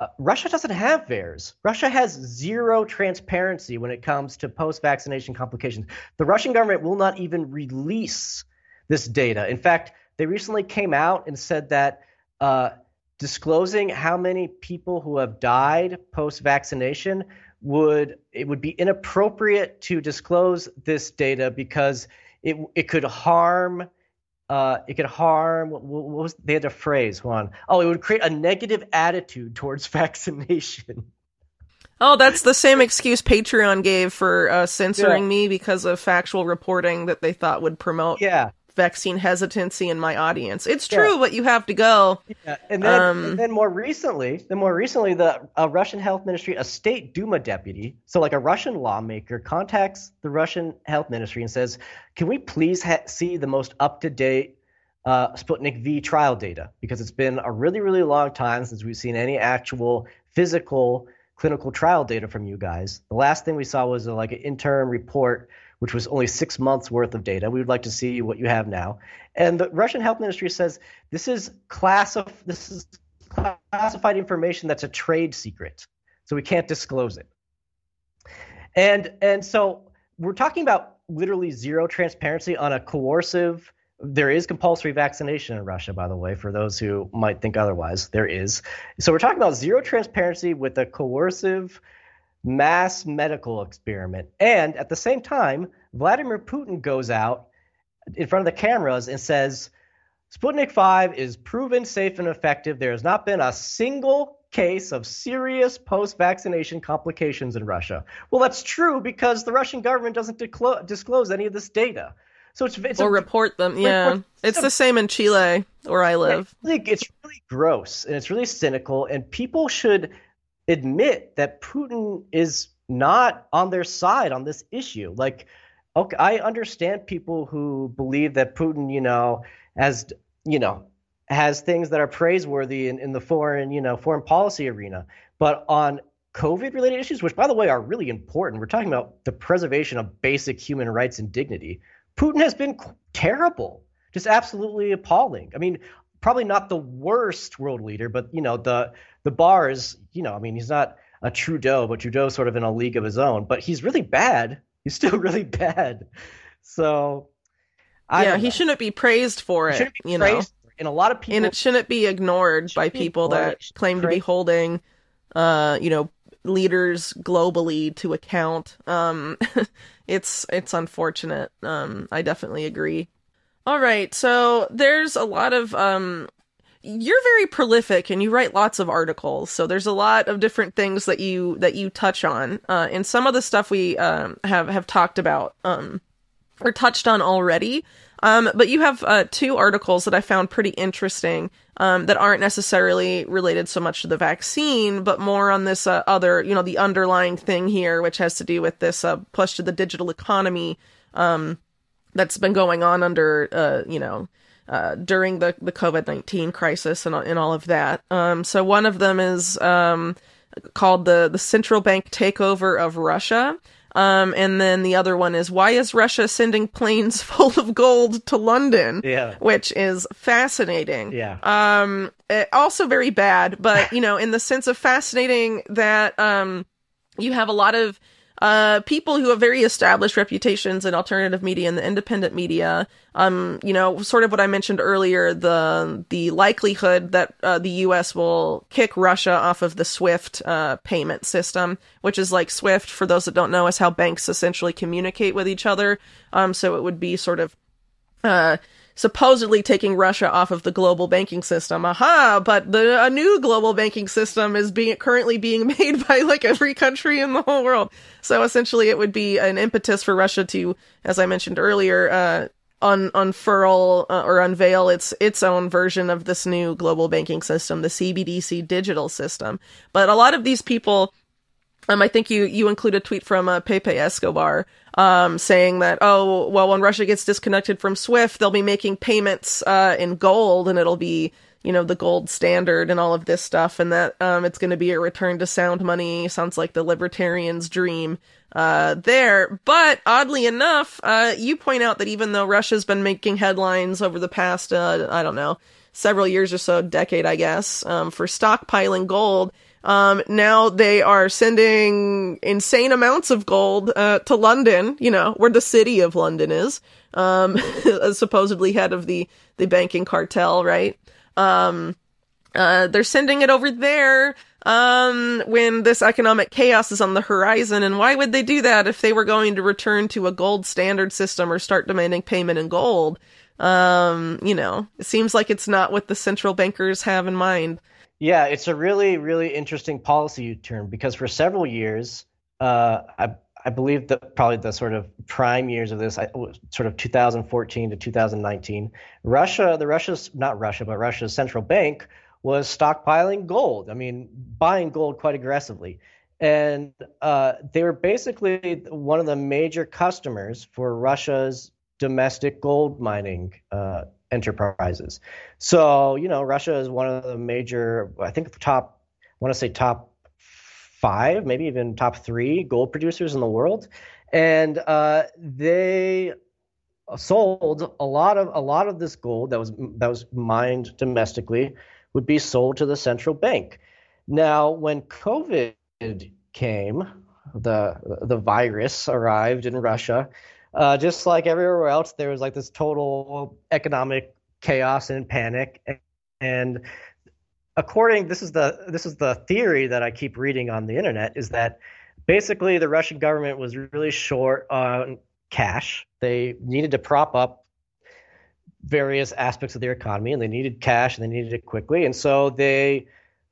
Uh, Russia doesn't have VAERS. Russia has zero transparency when it comes to post vaccination complications. The Russian government will not even release this data. In fact, they recently came out and said that uh, disclosing how many people who have died post vaccination would it would be inappropriate to disclose this data because it it could harm uh, it could harm what, was they had a phrase hold on oh it would create a negative attitude towards [laughs] vaccination. Oh that's the same excuse patreon gave for uh, censoring yeah. me because of factual reporting that they thought would promote yeah vaccine hesitancy in my audience. It's true, yeah. but you have to go. Yeah. And then, um, and then more recently, then more recently, the Russian Health Ministry, a state Duma deputy, so like a Russian lawmaker, contacts the Russian Health Ministry and says, "Can we please ha- see the most up to date uh, Sputnik V trial data? Because it's been a really, really long time since we've seen any actual physical." clinical trial data from you guys. The last thing we saw was a, like an interim report which was only six months worth of data. We would like to see what you have now. And the Russian health ministry says this is class this is classified information that's a trade secret, so we can't disclose it. And and so we're talking about literally zero transparency on a coercive. There is compulsory vaccination in Russia, by the way, for those who might think otherwise. There is. So we're talking about zero transparency with a coercive mass medical experiment. And at the same time, Vladimir Putin goes out in front of the cameras and says, Sputnik 5 is proven safe and effective. There has not been a single case of serious post vaccination complications in Russia. Well, that's true because the Russian government doesn't declo- disclose any of this data. So it's, it's or a, report them. Yeah, report, it's the same in Chile where I live. It's really gross and it's really cynical, and people should admit that Putin is not on their side on this issue. Like, okay, I understand people who believe that Putin, you know, has, you know, has things that are praiseworthy in, in the foreign, you know, foreign policy arena. But on COVID related issues, which by the way are really important, we're talking about the preservation of basic human rights and dignity. Putin has been terrible, just absolutely appalling. I mean, probably not the worst world leader, but you know, the the bar is, you know, I mean, he's not a Trudeau, but Trudeau's sort of in a league of his own. But he's really bad. [laughs] He's still really bad. So, I yeah, he shouldn't be praised for it. you know, and a lot of people, and it shouldn't be ignored by people that claim to be holding, uh, you know, leaders globally to account. Um, [laughs] it's it's unfortunate. Um, I definitely agree. All right, so there's a lot of um you're very prolific and you write lots of articles so there's a lot of different things that you that you touch on. Uh, and some of the stuff we um, have have talked about um, or touched on already. Um, but you have uh, two articles that i found pretty interesting um, that aren't necessarily related so much to the vaccine but more on this uh, other you know the underlying thing here which has to do with this uh, push to the digital economy um, that's been going on under uh, you know uh, during the, the COVID 19 crisis and, and all of that. Um, so one of them is um, called the, the Central Bank Takeover of Russia. Um, and then the other one is why is Russia sending planes [laughs] full of gold to London? Yeah. Which is fascinating. Yeah. Um, eh, also very bad, but you know, in the sense of fascinating that, um, you have a lot of uh, people who have very established reputations in alternative media and the independent media. Um, you know, sort of what I mentioned earlier, the the likelihood that uh, the U.S. will kick Russia off of the SWIFT uh, payment system, which is like SWIFT for those that don't know, is how banks essentially communicate with each other. Um, so it would be sort of uh, supposedly taking Russia off of the global banking system. Aha! But the a new global banking system is being currently being [laughs] made by like every country in the whole world. So essentially, it would be an impetus for Russia to, as I mentioned earlier, uh, un- unfurl uh, or unveil its its own version of this new global banking system, the CBDC digital system. But a lot of these people um, I think you you include a tweet from uh, Pepe Escobar um, saying that oh well when Russia gets disconnected from SWIFT they'll be making payments uh, in gold and it'll be you know, the gold standard and all of this stuff, and that um, it's going to be a return to sound money. Sounds like the libertarians' dream uh, there. But oddly enough, uh, you point out that even though Russia's been making headlines over the past, uh, I don't know, several years or so, decade, I guess, um, for stockpiling gold, um, now they are sending insane amounts of gold uh, to London, you know, where the city of London is, um, [laughs] supposedly head of the, the banking cartel, right? Um, uh, they're sending it over there um, when this economic chaos is on the horizon. And why would they do that if they were going to return to a gold standard system or start demanding payment in gold? Um, you know, it seems like it's not what the central bankers have in mind. Yeah, it's a really, really interesting policy U-turn because for several years, uh, I, I believe that probably the sort of prime years of this, sort of 2014 to 2019, Russia, the Russia's not Russia, but Russia's central bank was stockpiling gold. I mean, buying gold quite aggressively. And uh, they were basically one of the major customers for Russia's domestic gold mining uh, enterprises. So, you know, Russia is one of the major, I think, top, I want to say top five, maybe even top three gold producers in the world. And uh, they sold a lot of a lot of this gold that was that was mined domestically would be sold to the central bank. Now, when COVID came, the the virus arrived in Russia. Uh, just like everywhere else, there was like this total economic chaos and panic. And according, this is the this is the theory that I keep reading on the internet is that basically the Russian government was really short on cash. They needed to prop up various aspects of their economy and they needed cash and they needed it quickly. And so they,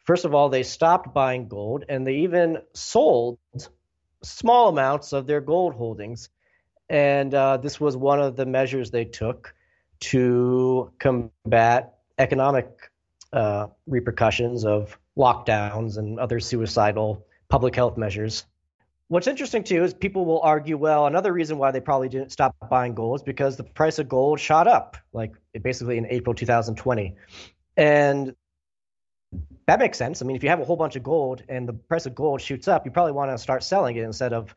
first of all, they stopped buying gold and they even sold small amounts of their gold holdings. And uh, this was one of the measures they took to combat economic uh, repercussions of lockdowns and other suicidal public health measures What's interesting too is people will argue, well, another reason why they probably didn't stop buying gold is because the price of gold shot up, like basically in April 2020. And that makes sense. I mean, if you have a whole bunch of gold and the price of gold shoots up, you probably want to start selling it instead of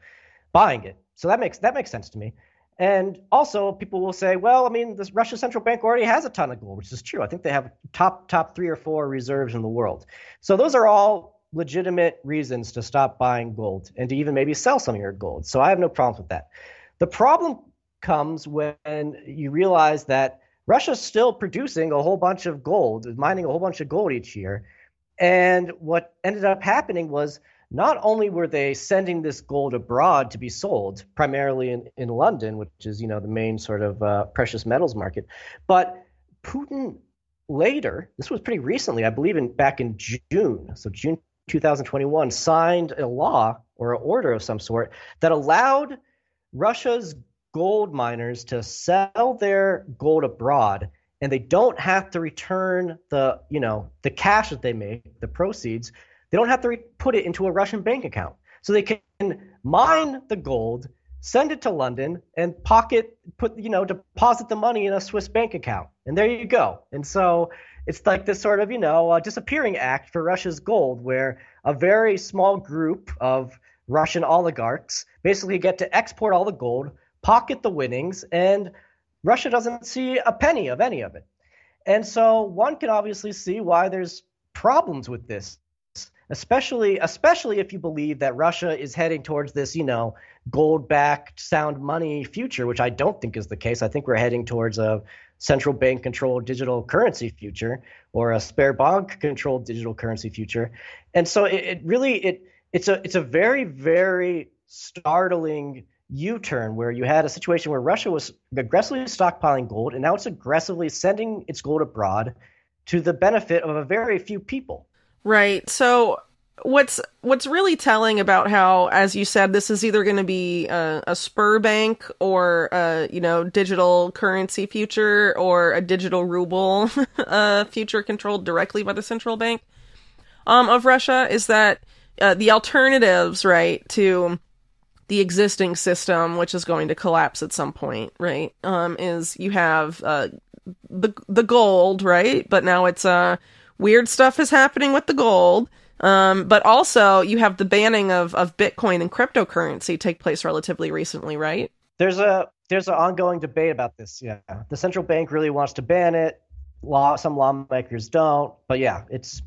buying it. So that makes that makes sense to me. And also, people will say, well, I mean, this Russia central bank already has a ton of gold, which is true. I think they have top top three or four reserves in the world. So those are all legitimate reasons to stop buying gold and to even maybe sell some of your gold. So I have no problems with that. The problem comes when you realize that Russia's still producing a whole bunch of gold, mining a whole bunch of gold each year. And what ended up happening was not only were they sending this gold abroad to be sold, primarily in, in London, which is you know the main sort of uh, precious metals market, but Putin later, this was pretty recently, I believe in back in June, so June 2021 signed a law or an order of some sort that allowed Russia's gold miners to sell their gold abroad and they don't have to return the you know the cash that they make the proceeds they don't have to re- put it into a russian bank account. So they can mine the gold send it to london and pocket put you know deposit the money in a swiss bank account. And there you go. And so it's like this sort of, you know, uh, disappearing act for Russia's gold, where a very small group of Russian oligarchs basically get to export all the gold, pocket the winnings, and Russia doesn't see a penny of any of it. And so one can obviously see why there's problems with this, especially especially if you believe that Russia is heading towards this, you know, gold-backed sound money future, which I don't think is the case. I think we're heading towards a central bank controlled digital currency future or a Sberbank controlled digital currency future. And so it, it really it it's a it's a very very startling U-turn where you had a situation where Russia was aggressively stockpiling gold and now it's aggressively sending its gold abroad to the benefit of a very few people. Right. So what's what's really telling about how, as you said, this is either going to be a, a bank or a you know digital currency future or a digital ruble [laughs] uh, future controlled directly by the central bank um, of Russia, is that uh, the alternatives, right, to the existing system, which is going to collapse at some point, right, um, is you have uh, the the gold, right? But now it's uh weird stuff is happening with the gold. Um, but also you have the banning of of Bitcoin and cryptocurrency take place relatively recently, right? There's a there's an ongoing debate about this. Yeah, the central bank really wants to ban it. Law, some lawmakers don't. But yeah, it's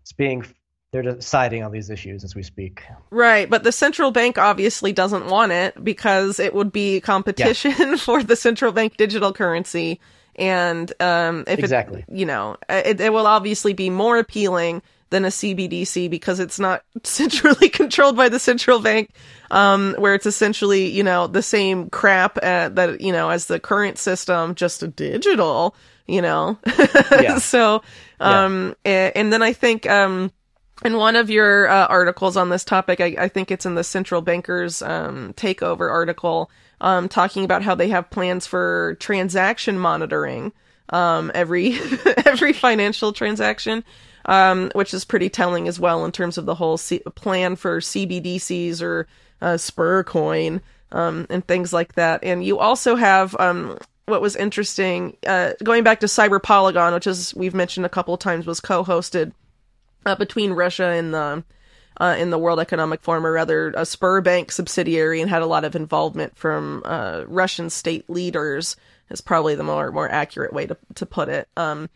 it's being they're deciding on these issues as we speak. Right, but the central bank obviously doesn't want it because it would be competition yeah. [laughs] for the central bank digital currency. And um, if exactly, it, you know, it, it will obviously be more appealing than a CBDC because it's not [laughs] centrally controlled by the central bank, um, where it's essentially, you know, the same crap at, that, you know, as the current system, just a digital, you know? [laughs] yeah. so, um, yeah. and, and, then I think, um, in one of your uh, articles on this topic, I, I, think it's in the central bankers um, takeover article, um, talking about how they have plans for transaction monitoring um, every [laughs] every financial transaction, um, which is pretty telling as well in terms of the whole C- plan for CBDCs or uh, Sber coin um, and things like that. And you also have um, what was interesting uh, going back to Cyber Polygon, which is we've mentioned a couple of times was co-hosted uh, between Russia and the uh, in the World Economic Forum, or rather, a Sberbank subsidiary, and had a lot of involvement from uh, Russian state leaders. Is probably the more more accurate way to to put it. Um,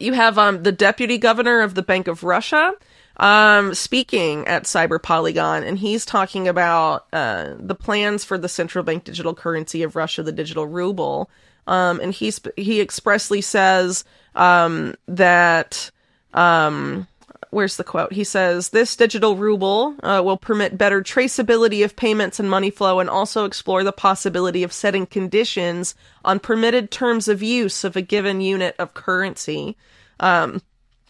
you have um, the deputy governor of the Bank of Russia um, speaking at Cyber Polygon, and he's talking about uh, the plans for the central bank digital currency of Russia, the digital ruble. Um, and he he expressly says um, that um, where's the quote? He says, This digital ruble uh, will permit better traceability of payments and money flow and also explore the possibility of setting conditions on permitted terms of use of a given unit of currency. Um,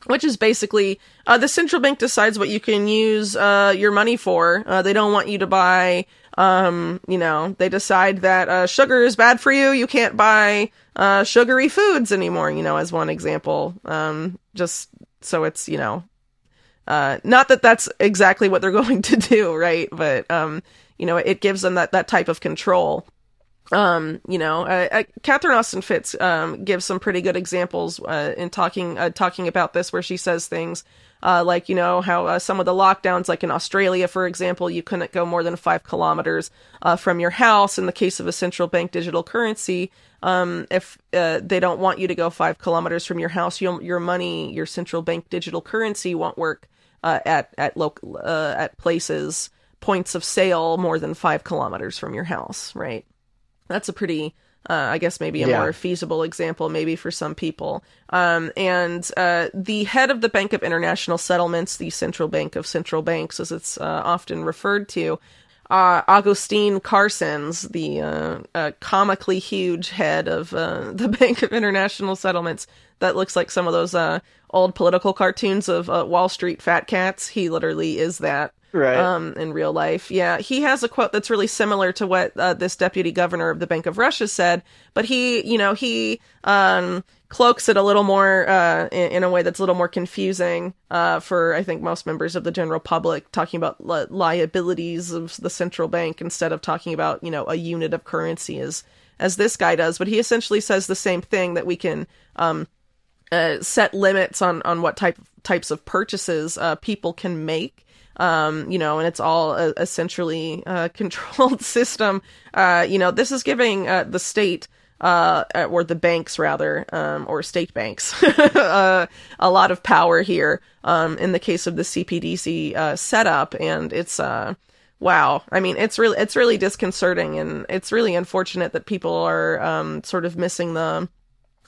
which is basically uh, the central bank decides what you can use uh, your money for. Uh, they don't want you to buy, um, you know, they decide that uh, sugar is bad for you. You can't buy uh, sugary foods anymore, you know, as one example. Um, just so it's, you know, uh, not that that's exactly what they're [laughs] going to do, right? But um, you know, it gives them that that type of control. Um, you know, uh, uh, Catherine Austin Fitts um, gives some pretty good examples uh, in talking uh, talking about this, where she says things uh, like you know how some of the lockdowns, like in Australia, for example, you couldn't go more than five kilometers from your house. In the case of a central bank digital currency, um, if uh, they don't want you to go five kilometers from your house, your money, your central bank digital currency won't work uh, at at local uh, at places points of sale more than five kilometers from your house, right? That's a pretty, uh, I guess, maybe a yeah. more feasible example, maybe for some people. Um, and uh, the head of the Bank of International Settlements, the central bank of central banks, as it's uh, often referred to, uh, Agustin Carstens, the uh, uh, comically huge head of uh, [laughs] the Bank of International Settlements, that looks like some of those uh, old political cartoons of uh, Wall Street fat cats. He literally is that. Right. Um, in real life. Yeah. He has a quote that's really similar to what this deputy governor of the Bank of Russia said, but he, you know, he, um, cloaks it a little more uh, in, in, a way that's a little more confusing uh, for I think most members of the general public, talking about li- liabilities of the central bank instead of talking about you know a unit of currency as as this guy does. But he essentially says the same thing that we can um, uh, set limits on on what type types of purchases uh, people can make. Um, you know, and it's all a, a centrally uh, [laughs] controlled system. Uh, you know, this is giving the state uh, or the banks rather, um, or state banks, [laughs] uh, a lot of power here. Um, in the case of the CBDC uh, setup, and it's uh, wow. I mean, it's really it's really disconcerting, and it's really unfortunate that people are um, sort of missing the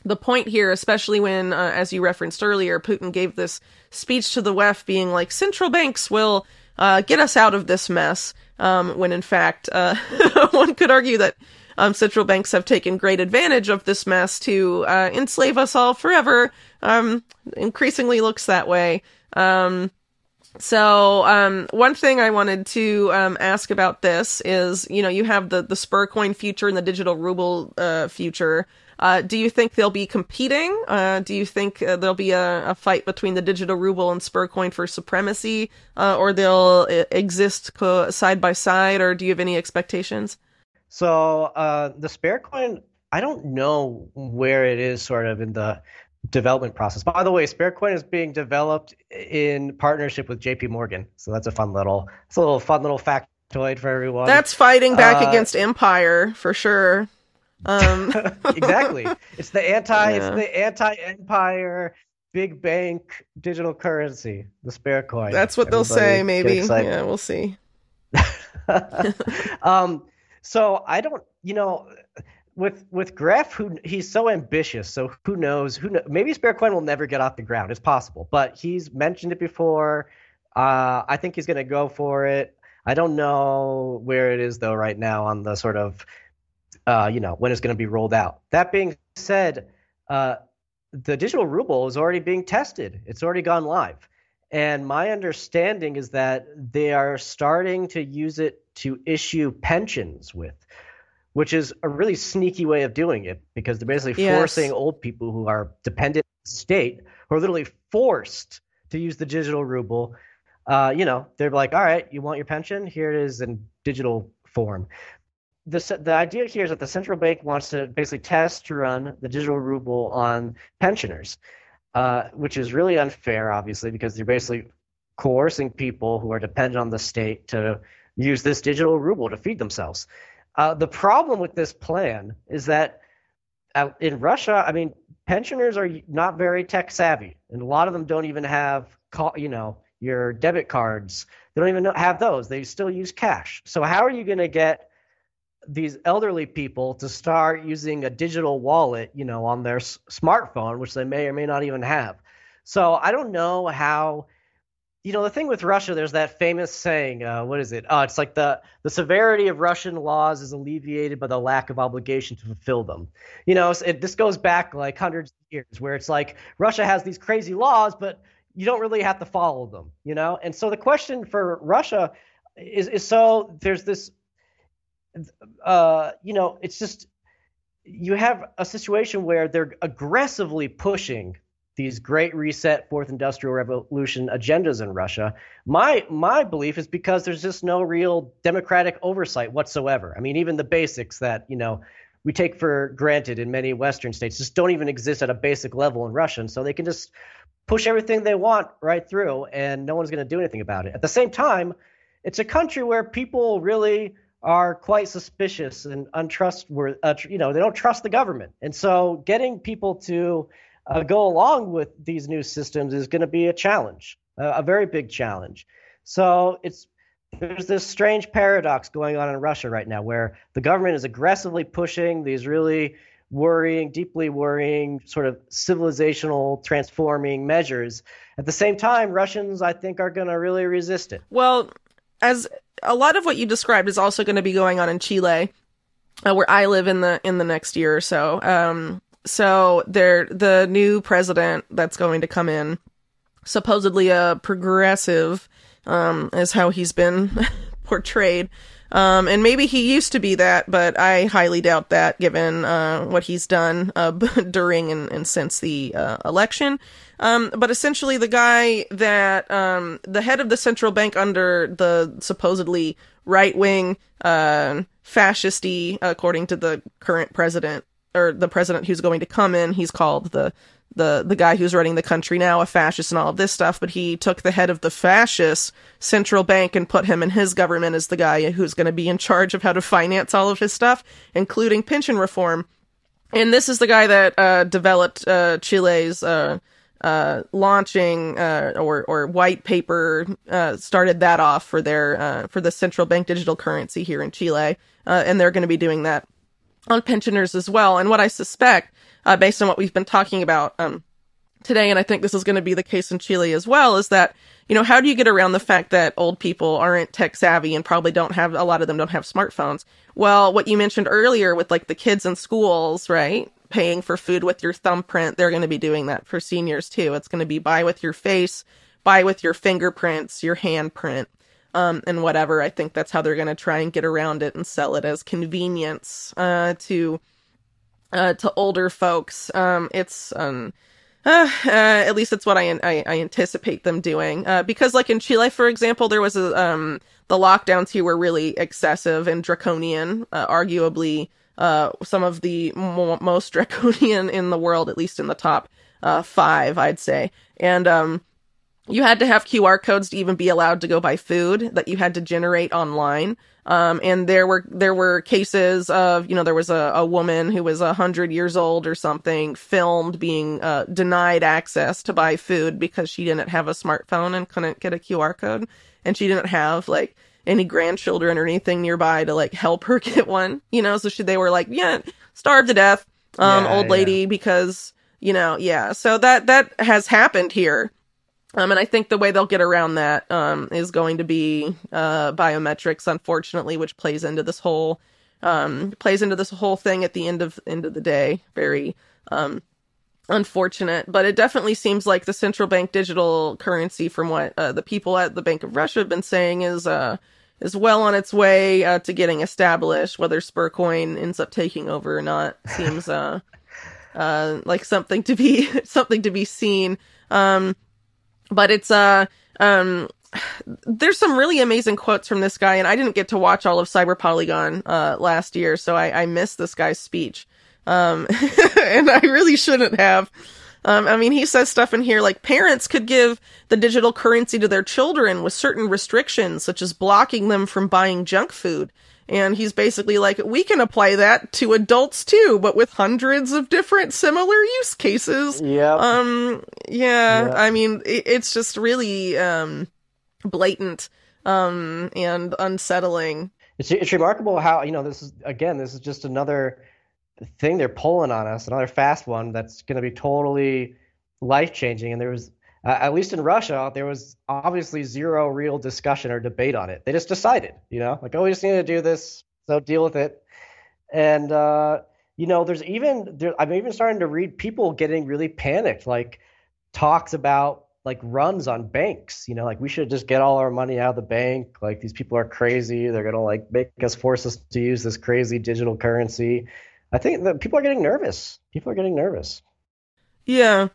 the point here, especially when, uh, as you referenced earlier, Putin gave this speech to the WEF, being like, central banks will uh, get us out of this mess. Um, when in fact, uh, [laughs] one could argue that um, central banks have taken great advantage of this mess to uh, enslave us all forever. Um, increasingly looks that way. Um, so um, one thing I wanted to um, ask about this is, you know, you have the the Sber coin future and the digital ruble uh, future. Uh, do you think they'll be competing? Uh, do you think uh, there'll be a, a, fight between the digital ruble and Sbercoin for supremacy, uh, or they'll uh, exist co- side by side? Or do you have any expectations? So uh, the Sber coin I don't know where it is sort of in the development process. By the way, SberCoin is being developed in partnership with JP Morgan. So that's a fun little it's a little fun little factoid for everyone. That's fighting back uh, against Empire for sure. Um. [laughs] exactly. It's the anti yeah. it's the anti-empire big bank digital currency, the Sber coin. That's what Everybody they'll say maybe. Yeah, we'll see. [laughs] um so I don't, you know, with with Gref, who he's so ambitious, so who knows? Who know, maybe SberCoin will never get off the ground. It's possible, but he's mentioned it before. Uh, I think he's going to go for it. I don't know where it is though right now on the sort of, uh, you know, when it's going to be rolled out. That being said, uh, the digital ruble is already being tested. It's already gone live, and my understanding is that they are starting to use it to issue pensions with which is a really sneaky way of doing it because they're basically yes. forcing old people who are dependent on the state, who are literally forced to use the digital ruble. Uh, you know, they're like, all right, you want your pension? Here it is in digital form. The, the idea here is that the central bank wants to basically test to run the digital ruble on pensioners, uh, which is really unfair, obviously, because they're basically coercing people who are dependent on the state to use this digital ruble to feed themselves. Uh, the problem with this plan is that uh, in Russia, I mean, pensioners are not very tech savvy, and a lot of them don't even have, you know, your debit cards. They don't even have those. They still use cash. So how are you going to get these elderly people to start using a digital wallet, you know, on their s- smartphone, which they may or may not even have? So I don't know how you know the thing with Russia, there's that famous saying. Uh, what is it? Oh, it's like the the severity of Russian laws is alleviated by the lack of obligation to fulfill them. You know, it, this goes back like hundreds of years, where it's like Russia has these crazy laws, but you don't really have to follow them. You know, and so the question for Russia is is so there's this. Uh, you know, it's just you have a situation where they're aggressively pushing these great reset fourth industrial revolution agendas in Russia. My my belief is because there's just no real democratic oversight whatsoever. I mean, even the basics that, you know, we take for granted in many western states just don't even exist at a basic level in Russia, and so they can just push everything they want right through and no one's going to do anything about it. At the same time, it's a country where people really are quite suspicious and untrustworthy. Uh, you know, they don't trust the government, and so getting people to uh, go along with these new systems is going to be a challenge, a, a very big challenge. So it's there's this strange paradox going on in Russia right now where the government is aggressively pushing these really worrying, deeply worrying, sort of civilizational transforming measures. At the same time, Russians, I think, are going to really resist it. Well, as a lot of what you described is also going to be going on in Chile, uh, where I live in the in the next year or so. Um, so they're the new president that's going to come in, supposedly a progressive, um, is how he's been [laughs] portrayed. Um, and maybe he used to be that, but I highly doubt that given uh, what he's done uh, [laughs] during and, and, since the uh, election. Um, but essentially, the guy that um, the head of the central bank under the supposedly right wing, uh, fascisty, according to the current president, or the president who's going to come in. He's called the the the guy who's running the country now a fascist and all of this stuff. But he took the head of the fascist central bank and put him in his government as the guy who's going to be in charge of how to finance all of his stuff, including pension reform. And this is the guy that uh, developed uh, Chile's uh, uh launching uh, or or white paper uh, started that off for their for the central bank digital currency here in Chile, and they're going to be doing that on pensioners as well. And what I suspect, uh, based on what we've been talking about um, today, and I think this is going to be the case in Chile as well, is that you know how do you get around the fact that old people aren't tech savvy and probably don't have a lot of them don't have smartphones? Well, what you mentioned earlier with like the kids in schools, right? Paying for food with your thumbprint, they're going to be doing that for seniors too. It's going to be buy with your face, buy with your fingerprints, your handprint um, and whatever. I think that's how they're going to try and get around it and sell it as convenience uh, to uh, to older folks. Um, it's um, uh, uh, at least it's what I, I, I anticipate them doing. Uh, because like in Chile, for example, there was a um the lockdowns here were really excessive and draconian, uh, arguably uh, some of the mo- most [laughs] draconian in the world, at least in the top uh, five, I'd say. And um, you had to have QR codes to even be allowed to go buy food that you had to generate online. Um, and there were there were cases of you know there was a, a woman who was a hundred years old or something filmed being uh, denied access to buy food because she didn't have a smartphone and couldn't get a QR code, and she didn't have like any grandchildren or anything nearby to like help her [laughs] get one. You know, so she, they were like, yeah, starved to death, um, yeah, old lady yeah. because you know, yeah. So that that has happened here. Um, and I think the way they'll get around that um, is going to be uh, biometrics, unfortunately, which plays into this whole um, plays into this whole thing at the end of end of the day. Very um, unfortunate, but it definitely seems like the central bank digital currency, from what uh, the people at the Bank of Russia have been saying, is uh, is well on its way uh, to getting established. Whether Sbercoin ends up taking over or not seems uh, [laughs] uh, like something to be [laughs] something to be seen. Um, but it's uh um there's some really amazing quotes from this guy, and I didn't get to watch all of Cyber Polygon uh, last year, so I, I missed this guy's speech. Um, [laughs] and I really shouldn't have. Um, I mean, he says stuff in here like parents could give the digital currency to their children with certain restrictions, such as blocking them from buying junk food. And he's basically like, we can apply that to adults too, but with hundreds of different similar use cases. Yeah. Um, yeah, yep. I mean, it, it's just really, um, blatant, um, and unsettling. It's, it's remarkable how, you know, this is, again, this is just another thing they're pulling on us, another fast one that's going to be totally life changing. And there was uh, at least in Russia, there was obviously zero real discussion or debate on it. They just decided, you know, like, oh, we just need to do this, so deal with it. And uh, you know, there's even there, I'm even starting to read people getting really panicked, like talks about like runs on banks. You know, like we should just get all our money out of the bank. Like these people are crazy. They're gonna like make us force us to use this crazy digital currency. I think that people are getting nervous. People are getting nervous. Yeah,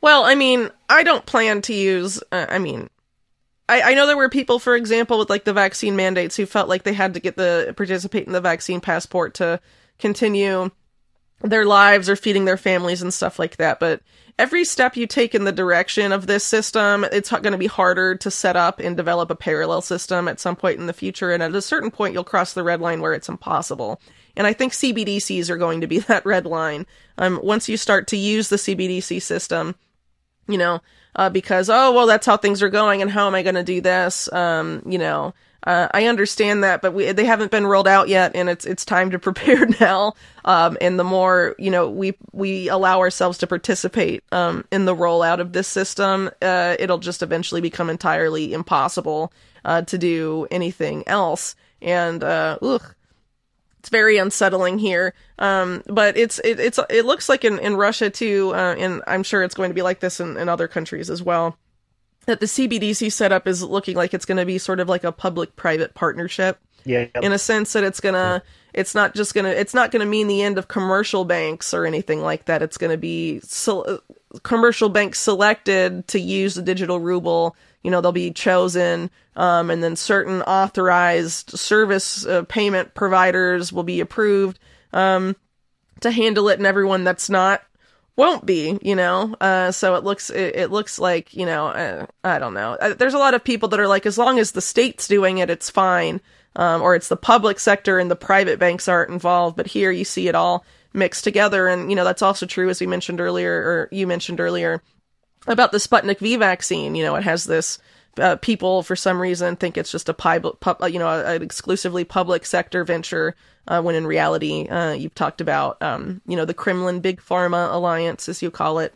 well, I mean, I don't plan to use. Uh, I mean, I, I know there were people, for example, with like the vaccine mandates who felt like they had to get the participate in the vaccine passport to continue their lives or feeding their families and stuff like that. But every step you take in the direction of this system, it's going to be harder to set up and develop a parallel system at some point in the future. And at a certain point, you'll cross the red line where it's impossible. And I think CBDCs are going to be [laughs] that red line. Um, once you start to use the CBDC system, you know, uh, because, oh, well, that's how things are going and how am I going to do this? Um, you know, uh, I understand that, but we, they haven't been rolled out yet and it's, it's time to [laughs] prepare now. Um, and the more, you know, we, we allow ourselves to participate, um, in the rollout of this system, uh, it'll just eventually become entirely impossible, uh, to do anything else. And, uh, ugh, it's very unsettling here. Um, but it's it, it's it looks like in in Russia too, uh, and I'm sure it's going to be like this in, in other countries as well. That the CBDC setup is looking like it's going to be sort of like a public-private partnership. Yeah. In a sense that it's gonna, yeah. it's not just gonna, it's not gonna mean the end of commercial banks or anything like that. It's gonna be so, commercial banks selected to use the digital ruble you know they'll be chosen um, and then certain authorized service uh, payment providers will be approved um, to handle it and everyone that's not won't be you know? Uh, so it looks it, it, looks like you know uh, i don't know. Uh, there's a lot of people that are like as long as the state's doing it it's fine um, or it's the public sector and the private banks aren't involved but here you see it all mixed together and you know that's also true as we mentioned earlier or you mentioned earlier about the Sputnik V vaccine. You know, it has this. Uh, people, for some reason, think it's just a pub, pub you know, an exclusively public sector venture. Uh, when in reality, uh, you've talked about, um, you know, the Kremlin Big Pharma alliance, as you call it.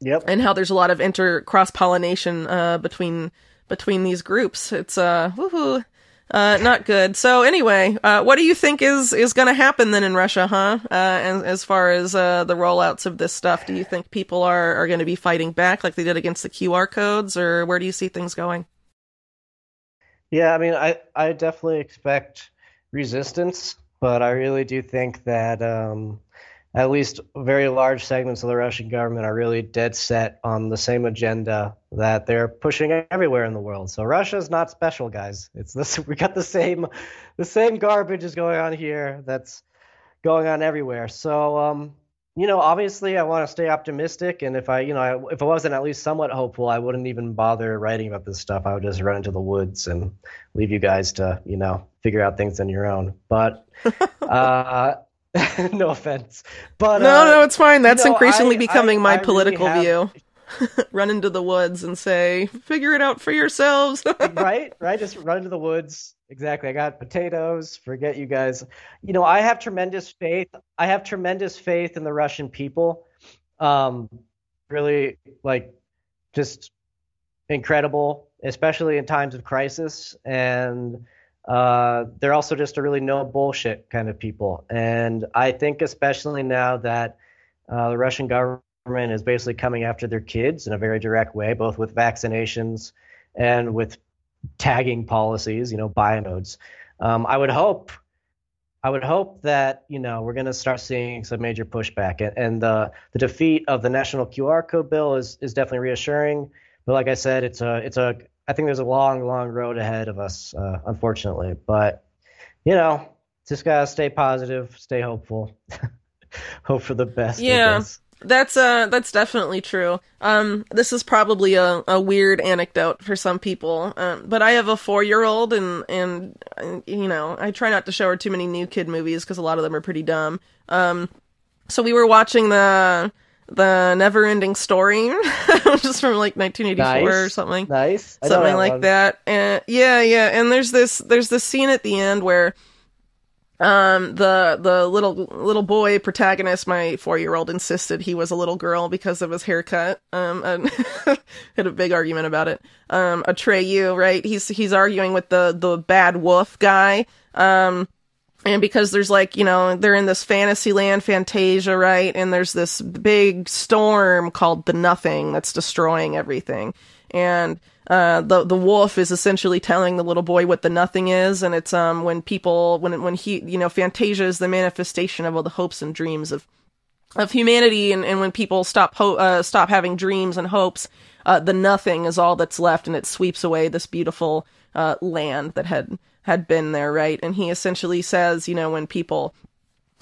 Yep. And how there's a lot of inter cross pollination uh, between between these groups. It's uh, woohoo. Uh, not good. So anyway, uh, what do you think is is going to happen then in Russia, huh? Uh, and as far as uh, the rollouts of this stuff, do you think people are are going to be fighting back like they did against the QR codes, or where do you see things going? Yeah, I mean, I I definitely expect resistance, but I really do think that um, at least very large segments of the Russian government are really dead set on the same agenda that they're pushing everywhere in the world. So Russia's not special, guys. It's this [laughs] we got the same the same garbage is going on here. That's going on everywhere. So, um, you know, obviously, I want to stay optimistic, and if I, you know, I, if I wasn't at least somewhat hopeful, I wouldn't even bother writing about this stuff. I would just run into the woods and leave you guys to, you know, figure out things on your own. But, [laughs] uh, [laughs] no offense, but no, uh, no, it's fine. That's you know, increasingly I- becoming I- my I really political have- view. [laughs] Run into the woods and say, "Figure it out for yourselves." [laughs] right right just run into the woods. Exactly i got potatoes forget you guys. You know i have tremendous faith i have tremendous faith in the russian people. Um really like just incredible especially in times of crisis. And uh they're also just a really no bullshit kind of people. And i think especially now that uh, the russian government is basically coming after their kids in a very direct way both with vaccinations and with tagging policies, you know, bionodes. Um, I would hope, I would hope that you know we're going to start seeing some major pushback, and, and the the defeat of the national QR code bill is is definitely reassuring. But like I said, it's a it's a I think there's a long long road ahead of us, uh, unfortunately. But you know, just gotta stay positive, stay hopeful, [laughs] hope for the best. Yeah. That's uh that's definitely true. Um this is probably a, a weird anecdote for some people. Um but I have a 4-year-old and and uh, you know, I try not to show her too many new kid movies cuz a lot of them are pretty dumb. Um so we were watching the the Never-Ending Story, [laughs] which is from like 1984 or something Nice. I something like one. that and yeah yeah and there's this there's this scene at the end where um the the little little boy protagonist my four year old insisted he was a little girl because of his haircut. Um and [laughs] had a big argument about it. Um Atreyu right? He's he's arguing with the the bad wolf guy. Um and because there's like you know they're in this fantasy land fantasia right? And there's this big storm called the nothing that's destroying everything. And uh, the the wolf is essentially telling the little boy what the nothing is, and it's um when people when when he you know Fantasia is the manifestation of all the hopes and dreams of of humanity, and, and when people stop ho- uh, stop having dreams and hopes, uh, the nothing is all that's left, and it sweeps away this beautiful uh, land that had had been there, right? And he essentially says, you know, when people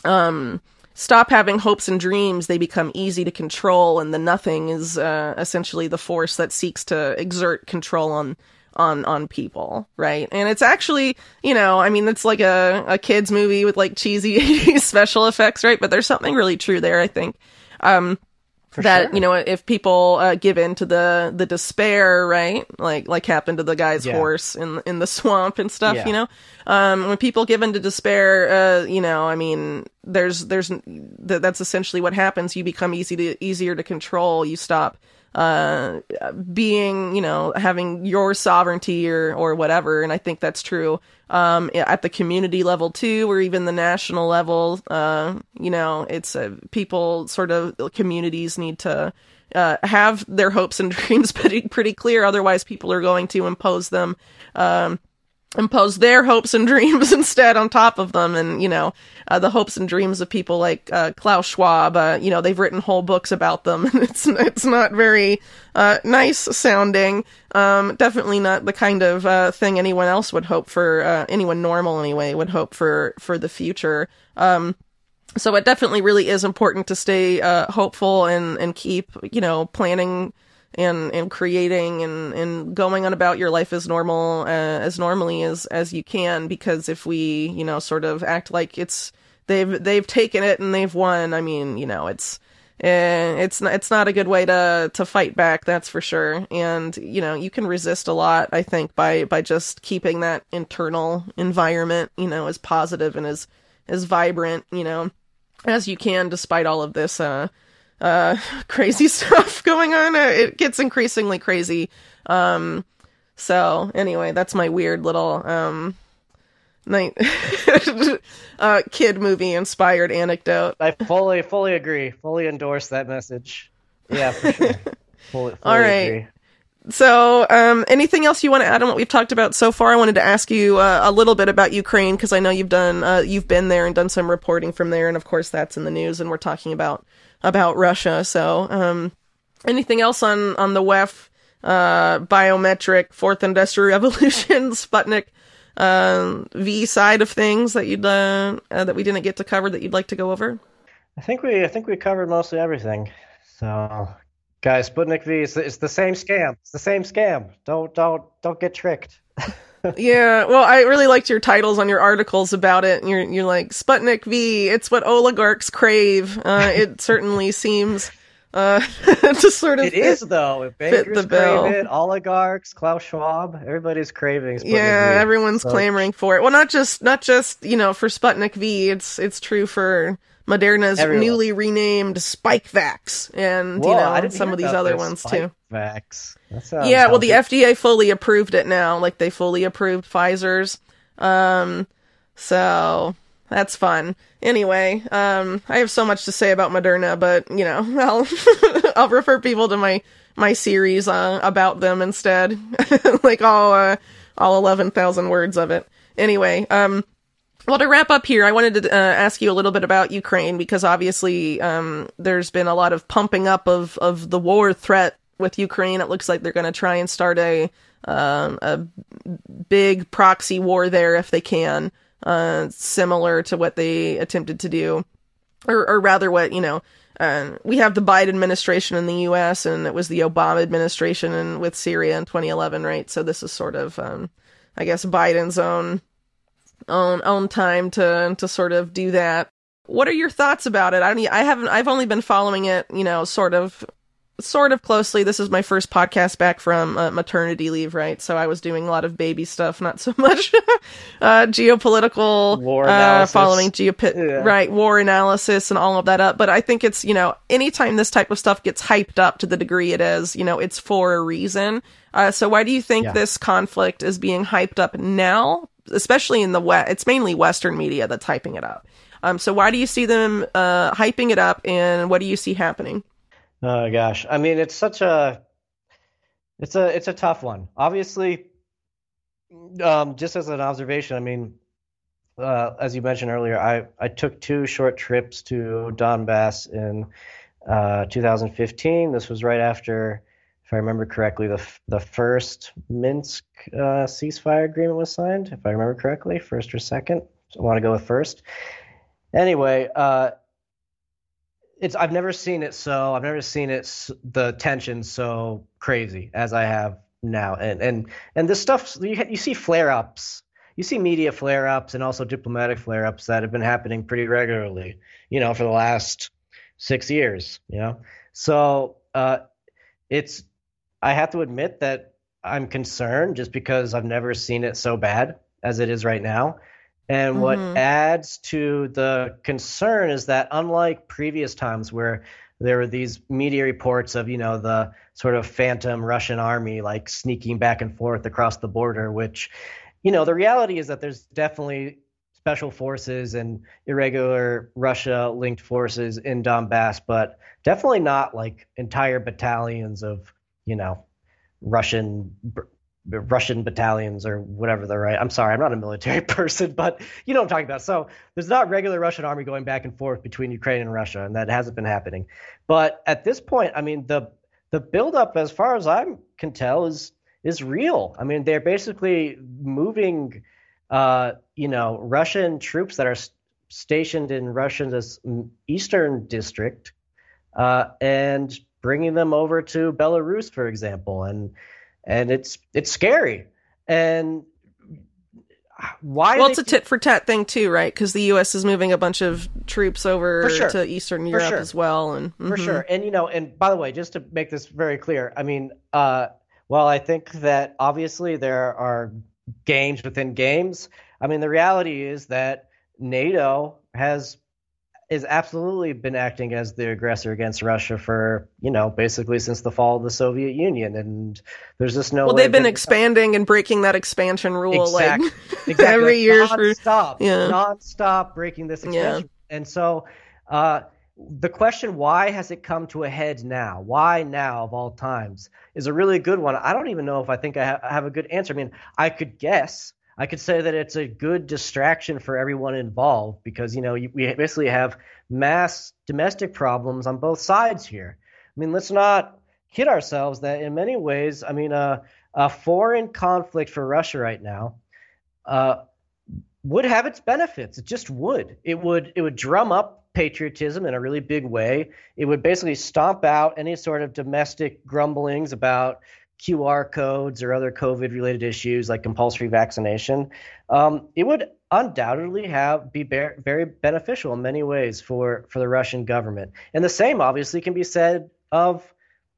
um stop having hopes and dreams they become easy to control and the nothing is uh, essentially the force that seeks to exert control on on on people right? And it's actually you know i mean it's like a a kids movie with like cheesy 80s [laughs] special effects right? But there's something really true there i think. Um that sure. you know if people uh, give in to the the despair right like like happened to the guy's Yeah. horse in in the [laughs] swamp and stuff Yeah. you know um when people give in to despair uh you know i mean there's there's th- that's essentially what happens you become easy to easier to control you stop uh being you know having your sovereignty or or whatever. And i think that's true um at the community level too or even the national level. Uh you know it's uh, people sort of communities need to uh, have their hopes and [laughs] dreams pretty pretty clear. Otherwise people are going to impose them um impose their hopes and [laughs] dreams instead on top of them. And you know uh, the hopes and dreams of people like uh, Klaus Schwab uh, you know they've written whole books about them. [laughs] And it's it's not very uh, nice sounding um, definitely not the kind of uh, thing anyone else would hope for uh, anyone normal anyway would hope for for the future. Um, so it definitely really is important to stay hopeful and and keep you know planning and and creating and and going on about your life as normal uh, as normally as as you can because if we you know sort of act like it's they've they've taken it and they've won i mean you know it's uh, it's not it's not a good way to to fight back that's for sure. And you know you can resist a lot i think by by just keeping that internal environment you know as positive and as as vibrant you know as you can despite all of this uh uh [laughs] crazy [laughs] stuff going on uh, it gets increasingly crazy um so anyway that's my weird little um night [laughs] uh kid movie inspired anecdote I fully, fully agree. Fully endorse that message. Yeah, for sure. fully, fully All right. agree. So, um, anything else you want to add on what we've talked about so far? I wanted to ask you uh, a little bit about Ukraine because I know you've done, uh, you've been there and done some reporting from there, and of course that's in the news, and we're talking about about Russia. So, um, anything else on on the WEF, uh, biometric, fourth industrial [laughs] revolution, Sputnik, uh, V side of things that you'd uh, uh, that we didn't get to cover that you'd like to go over? I think we I think we covered mostly everything. So, guys, Sputnik V is it's the same scam. It's the same scam. Don't don't don't get tricked. [laughs] yeah, well, I really liked your titles on your articles about it. You're you're like Sputnik V. It's what oligarchs crave. Uh, it [laughs] certainly seems uh, [laughs] to sort of it fit, is though. If bankers the bill. it, oligarchs, Klaus Schwab, everybody's craving. Sputnik yeah, v. everyone's so. clamoring for it. Well, not just not just you know for Sputnik V. It's it's true for Moderna's Everyone. newly renamed Spikevax, and Whoa, you know some of these other ones too. Vax. Yeah, well, the FDA fully approved it now. Like they fully approved Pfizer's. Um, so that's fun. Anyway, um, I have so much to say about Moderna, but you know, [laughs] I'll [laughs] I'll refer people to my my series uh, about them instead, [laughs] like all uh, all eleven thousand words of it. Anyway, um, well, to wrap up here, I wanted to uh, ask you a little bit about Ukraine because obviously um, there's been a lot of pumping up of, of the war threat with Ukraine. It looks like they're going to try and start a um, a big proxy war there if they can, uh, similar to what they attempted to do, or, or rather, what you know. Uh, we have the Biden administration in the U.S. and it was the Obama administration in, with Syria in 2011, right? So this is sort of, um, I guess, Biden's own own own time to to sort of do that. What are your thoughts about it? I mean, I haven't. I've only been following it, you know, sort of sort of closely. This is my first podcast back from uh, maternity leave, right? So I was doing a lot of baby stuff, not so [laughs] much uh, geopolitical war uh, following geop yeah. right war analysis and all of that up. But I think it's you know anytime this type of stuff gets hyped up to the degree it is, you know, it's for a reason. Uh, so why do you think yeah. this conflict is being hyped up now especially in the West, it's mainly Western media that's hyping it up. Um, so why do you see them uh, hyping it up, and what do you see happening? Oh gosh, I mean, it's such a, it's a, it's a tough one. Obviously, um, just as an observation, I mean, uh, as you mentioned earlier, I I took two short trips to Donbass in uh, 2015. This was right after if I remember correctly, the the first Minsk uh, ceasefire agreement was signed. If I remember correctly, first or second. So I want to go with first. Anyway, uh, it's I've never seen it so I've never seen it the tension so crazy as I have now, and and and this stuff you you see flare ups. You see media flare ups and also diplomatic flare ups that have been happening pretty regularly, you know, for the last six years, you know. So uh, it's I have to admit that I'm concerned just because I've never seen it so bad as it is right now. And mm-hmm. what adds to the concern is that unlike previous times where there were these media reports of, you know, the sort of phantom Russian army like sneaking back and forth across the border, which, you know, the reality is that there's definitely special forces and irregular Russia linked forces in Donbass, but definitely not like entire battalions of you know, Russian Russian battalions or whatever they're right. I'm sorry, I'm not a military [laughs] person, but you know what I'm talking about. So there's not regular Russian army going back and forth between Ukraine and Russia, and that hasn't been happening. But at this point, I mean the the buildup, as far as I can tell, is is real. I mean they're basically moving, uh, you know, Russian troops that are stationed in Russia's eastern district, uh, and bringing them over to Belarus, for example, and and it's it's scary. And why? Well, it's a tit for tat thing too, right? Because the U.S. is moving a bunch of troops over sure. to Eastern Europe sure. as well, and mm-hmm. for sure. And you know, and by the way, just to make this very clear, I mean, uh, well, I think that obviously there are games within games. I mean, the reality is that NATO has has absolutely been acting as the aggressor against Russia for, you know, basically since the fall of the Soviet Union. And there's just no Well, they've been expanding and breaking that expansion rule exactly. like [laughs] exactly. every year non-stop, for yeah. non-stop breaking this expansion. Yeah. And so uh, the question why has it come to a head now? Why now of all times is a really good one. I don't even know if I think I, ha- I have a good answer. I mean, I could guess I could say that it's a good distraction for everyone involved because you know we basically have mass domestic problems on both sides here. I mean, let's not kid ourselves that in many ways, I mean, uh, a foreign conflict for Russia right now uh, would have its benefits. It just would. It would it would drum up patriotism in a really big way. It would basically stomp out any sort of domestic grumblings about QR codes or other COVID related issues like compulsory vaccination. Um, it would undoubtedly have be very beneficial in many ways for for the Russian government. And the same obviously can be said of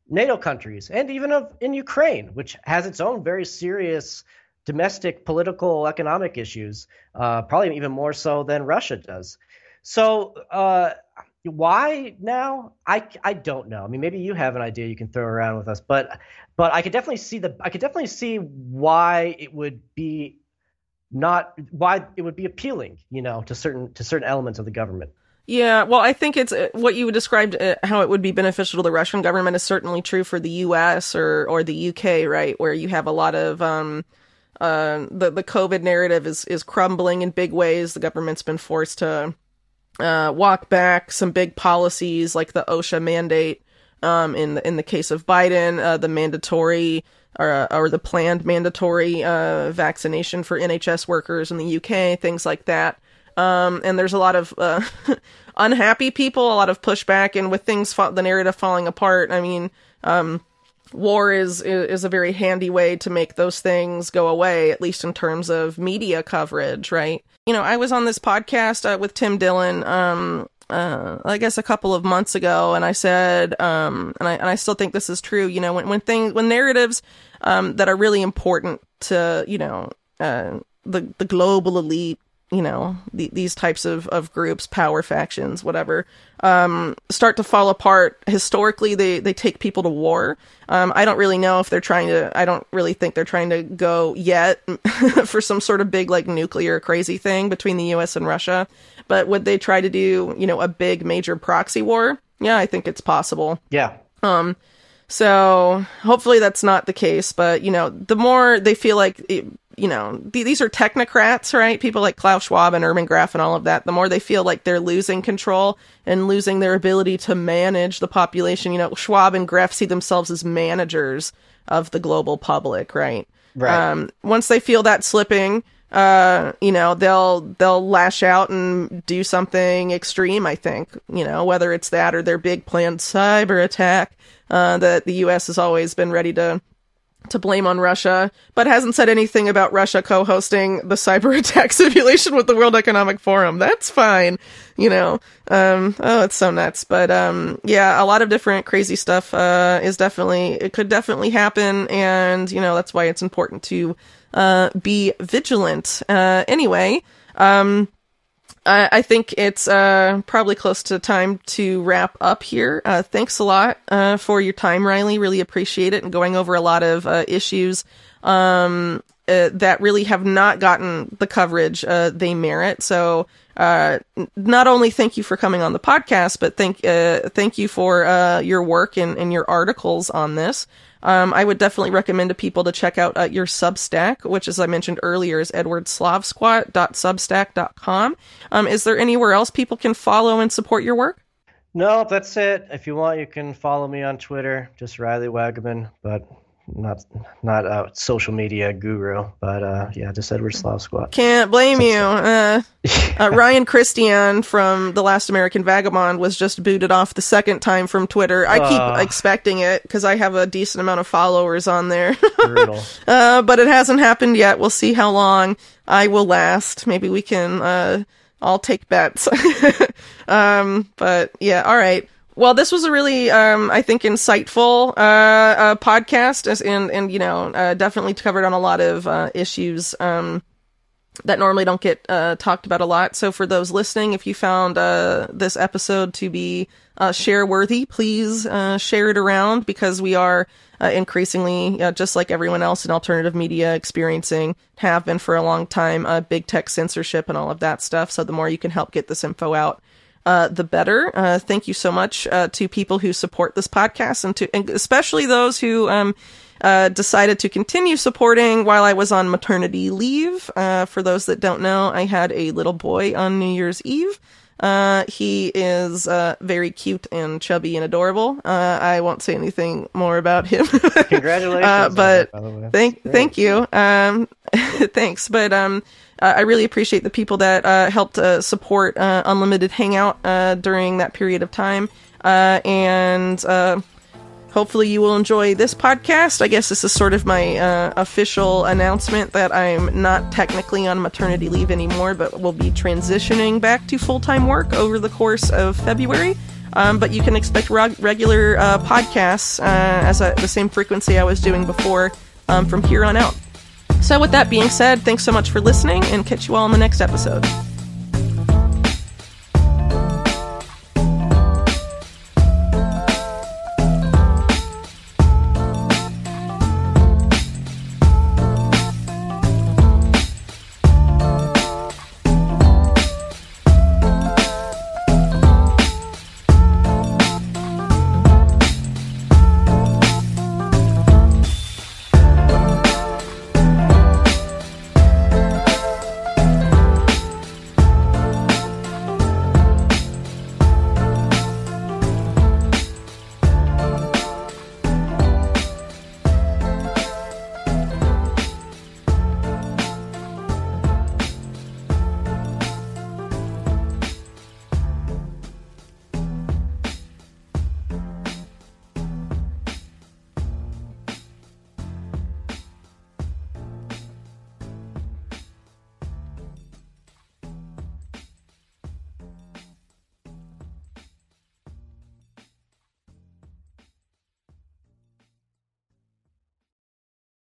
NATO countries and even of in Ukraine, which has its own very serious domestic political economic issues, uh, probably even more so than Russia does. So uh, why now? I, I don't know. I mean, maybe you have an idea you can throw around with us, but but I could definitely see the I could definitely see why it would be not why it would be appealing, you know, to certain to certain elements of the government. Yeah, well, I think it's uh, what you described uh, how it would be beneficial to the Russian government is certainly true for the U.S. or or the U.K. Right, where you have a lot of um, uh, the the COVID narrative is is crumbling in big ways. The government's been forced to uh, walk back some big policies like the OSHA mandate. Um, in the in the case of Biden, uh, the mandatory or uh, or the planned mandatory uh, vaccination for NHS workers in the UK, things like that. Um, and there's a lot of uh, [laughs] unhappy people, a lot of pushback, and with things fa- the narrative falling apart. I mean, um, war is is a very handy way to make those things go away, at least in terms of media coverage, right? You know, I was on this podcast uh, with Tim Dillon, um, uh, I guess a couple of months ago, and I said, um, and I and I still think this is true. You know, when when things when narratives um, that are really important to you know uh, the the global elite you know the, these types of, of groups power factions whatever um, start to fall apart. Historically they, they take people to war. Um, i don't really know if they're trying to i don't really think they're trying to go yet [laughs] for some sort of big like nuclear crazy thing between the us and russia. But would they try to do you know a big major proxy war? Yeah i think it's possible. Yeah. Um so hopefully that's not the case but you know the more they feel like it, you know, these are technocrats, right? People like Klaus Schwab and Herman Gref and all of that. The more they feel like they're losing control and losing their ability to manage the population, you know, Schwab and Gref see themselves as managers of the global public, right? Right. Um, once they feel that slipping, uh, you know, they'll they'll lash out and do something extreme. I think, you know, whether it's that or their big planned cyber attack uh, that the U.S. has always been ready to to blame on Russia, but hasn't said anything about Russia co-hosting the cyber [laughs] attack simulation with the World Economic Forum. That's fine, you know. Um, oh, it's so nuts. But um, yeah, a lot of different crazy stuff uh, is definitely it could definitely happen, and you know that's why it's important to uh, be vigilant. Uh, anyway, um, I, I think it's uh, probably close to time to wrap up here. Uh, thanks a lot uh, for your time, Riley. Really appreciate it and going over a lot of uh, issues um, that really have not gotten the coverage they merit. So, not only thank you for coming on the podcast, but thank thank you for your work and, and your articles on this. Um, I would definitely recommend to people to check out uh, your Substack, which, as I mentioned earlier, is edwardslavsquat.substack.com. Um, is there anywhere else people can follow and support your work? No, that's it. If you want, you can follow me on Twitter, just Riley Waggaman. But not not a social media guru, but uh, yeah, just Edward Slavsquat. Can't blame you. Uh, [laughs] uh, Ryan Christian from The Last American Vagabond was just booted off the second time from Twitter. I keep expecting it because I have a decent amount of followers on there. brutal. [laughs] Uh, but it hasn't happened yet. We'll see how long I will last. Maybe we can uh, all take bets. [laughs] um, but yeah, all right. Well, this was a really, um, I think, insightful uh, uh, podcast, and and you know, uh, definitely covered on a lot of uh, issues um, that normally don't get uh, talked about a lot. So, for those listening, if you found uh, this episode to be share worthy, please share it around because we are increasingly, just like everyone else in alternative media, experiencing have been for a long time, big tech censorship and all of that stuff. So, the more you can help get this info out uh, the better. Uh, thank you so much uh, to people who support this podcast and to and especially those who um, uh, decided to continue supporting while I was on maternity leave. Uh, for those that don't know, I had a little boy on New Year's Eve. Uh, he is uh, very cute and chubby and adorable. Uh, I won't say anything more about him. [laughs] Congratulations! But that, thank thank you. Um, [laughs] thanks, but um, I really appreciate the people that uh, helped uh, support Unlimited Hangout during that period of time, and hopefully you will enjoy this podcast. I guess this is sort of my uh, official announcement that I'm not technically on maternity leave anymore, but will be transitioning back to full time work over the course of February. Um, but you can expect reg- regular uh, podcasts uh, as a, the same frequency I was doing before um, from here on out. So, with that being said, thanks so much for listening and catch you all in the next episode.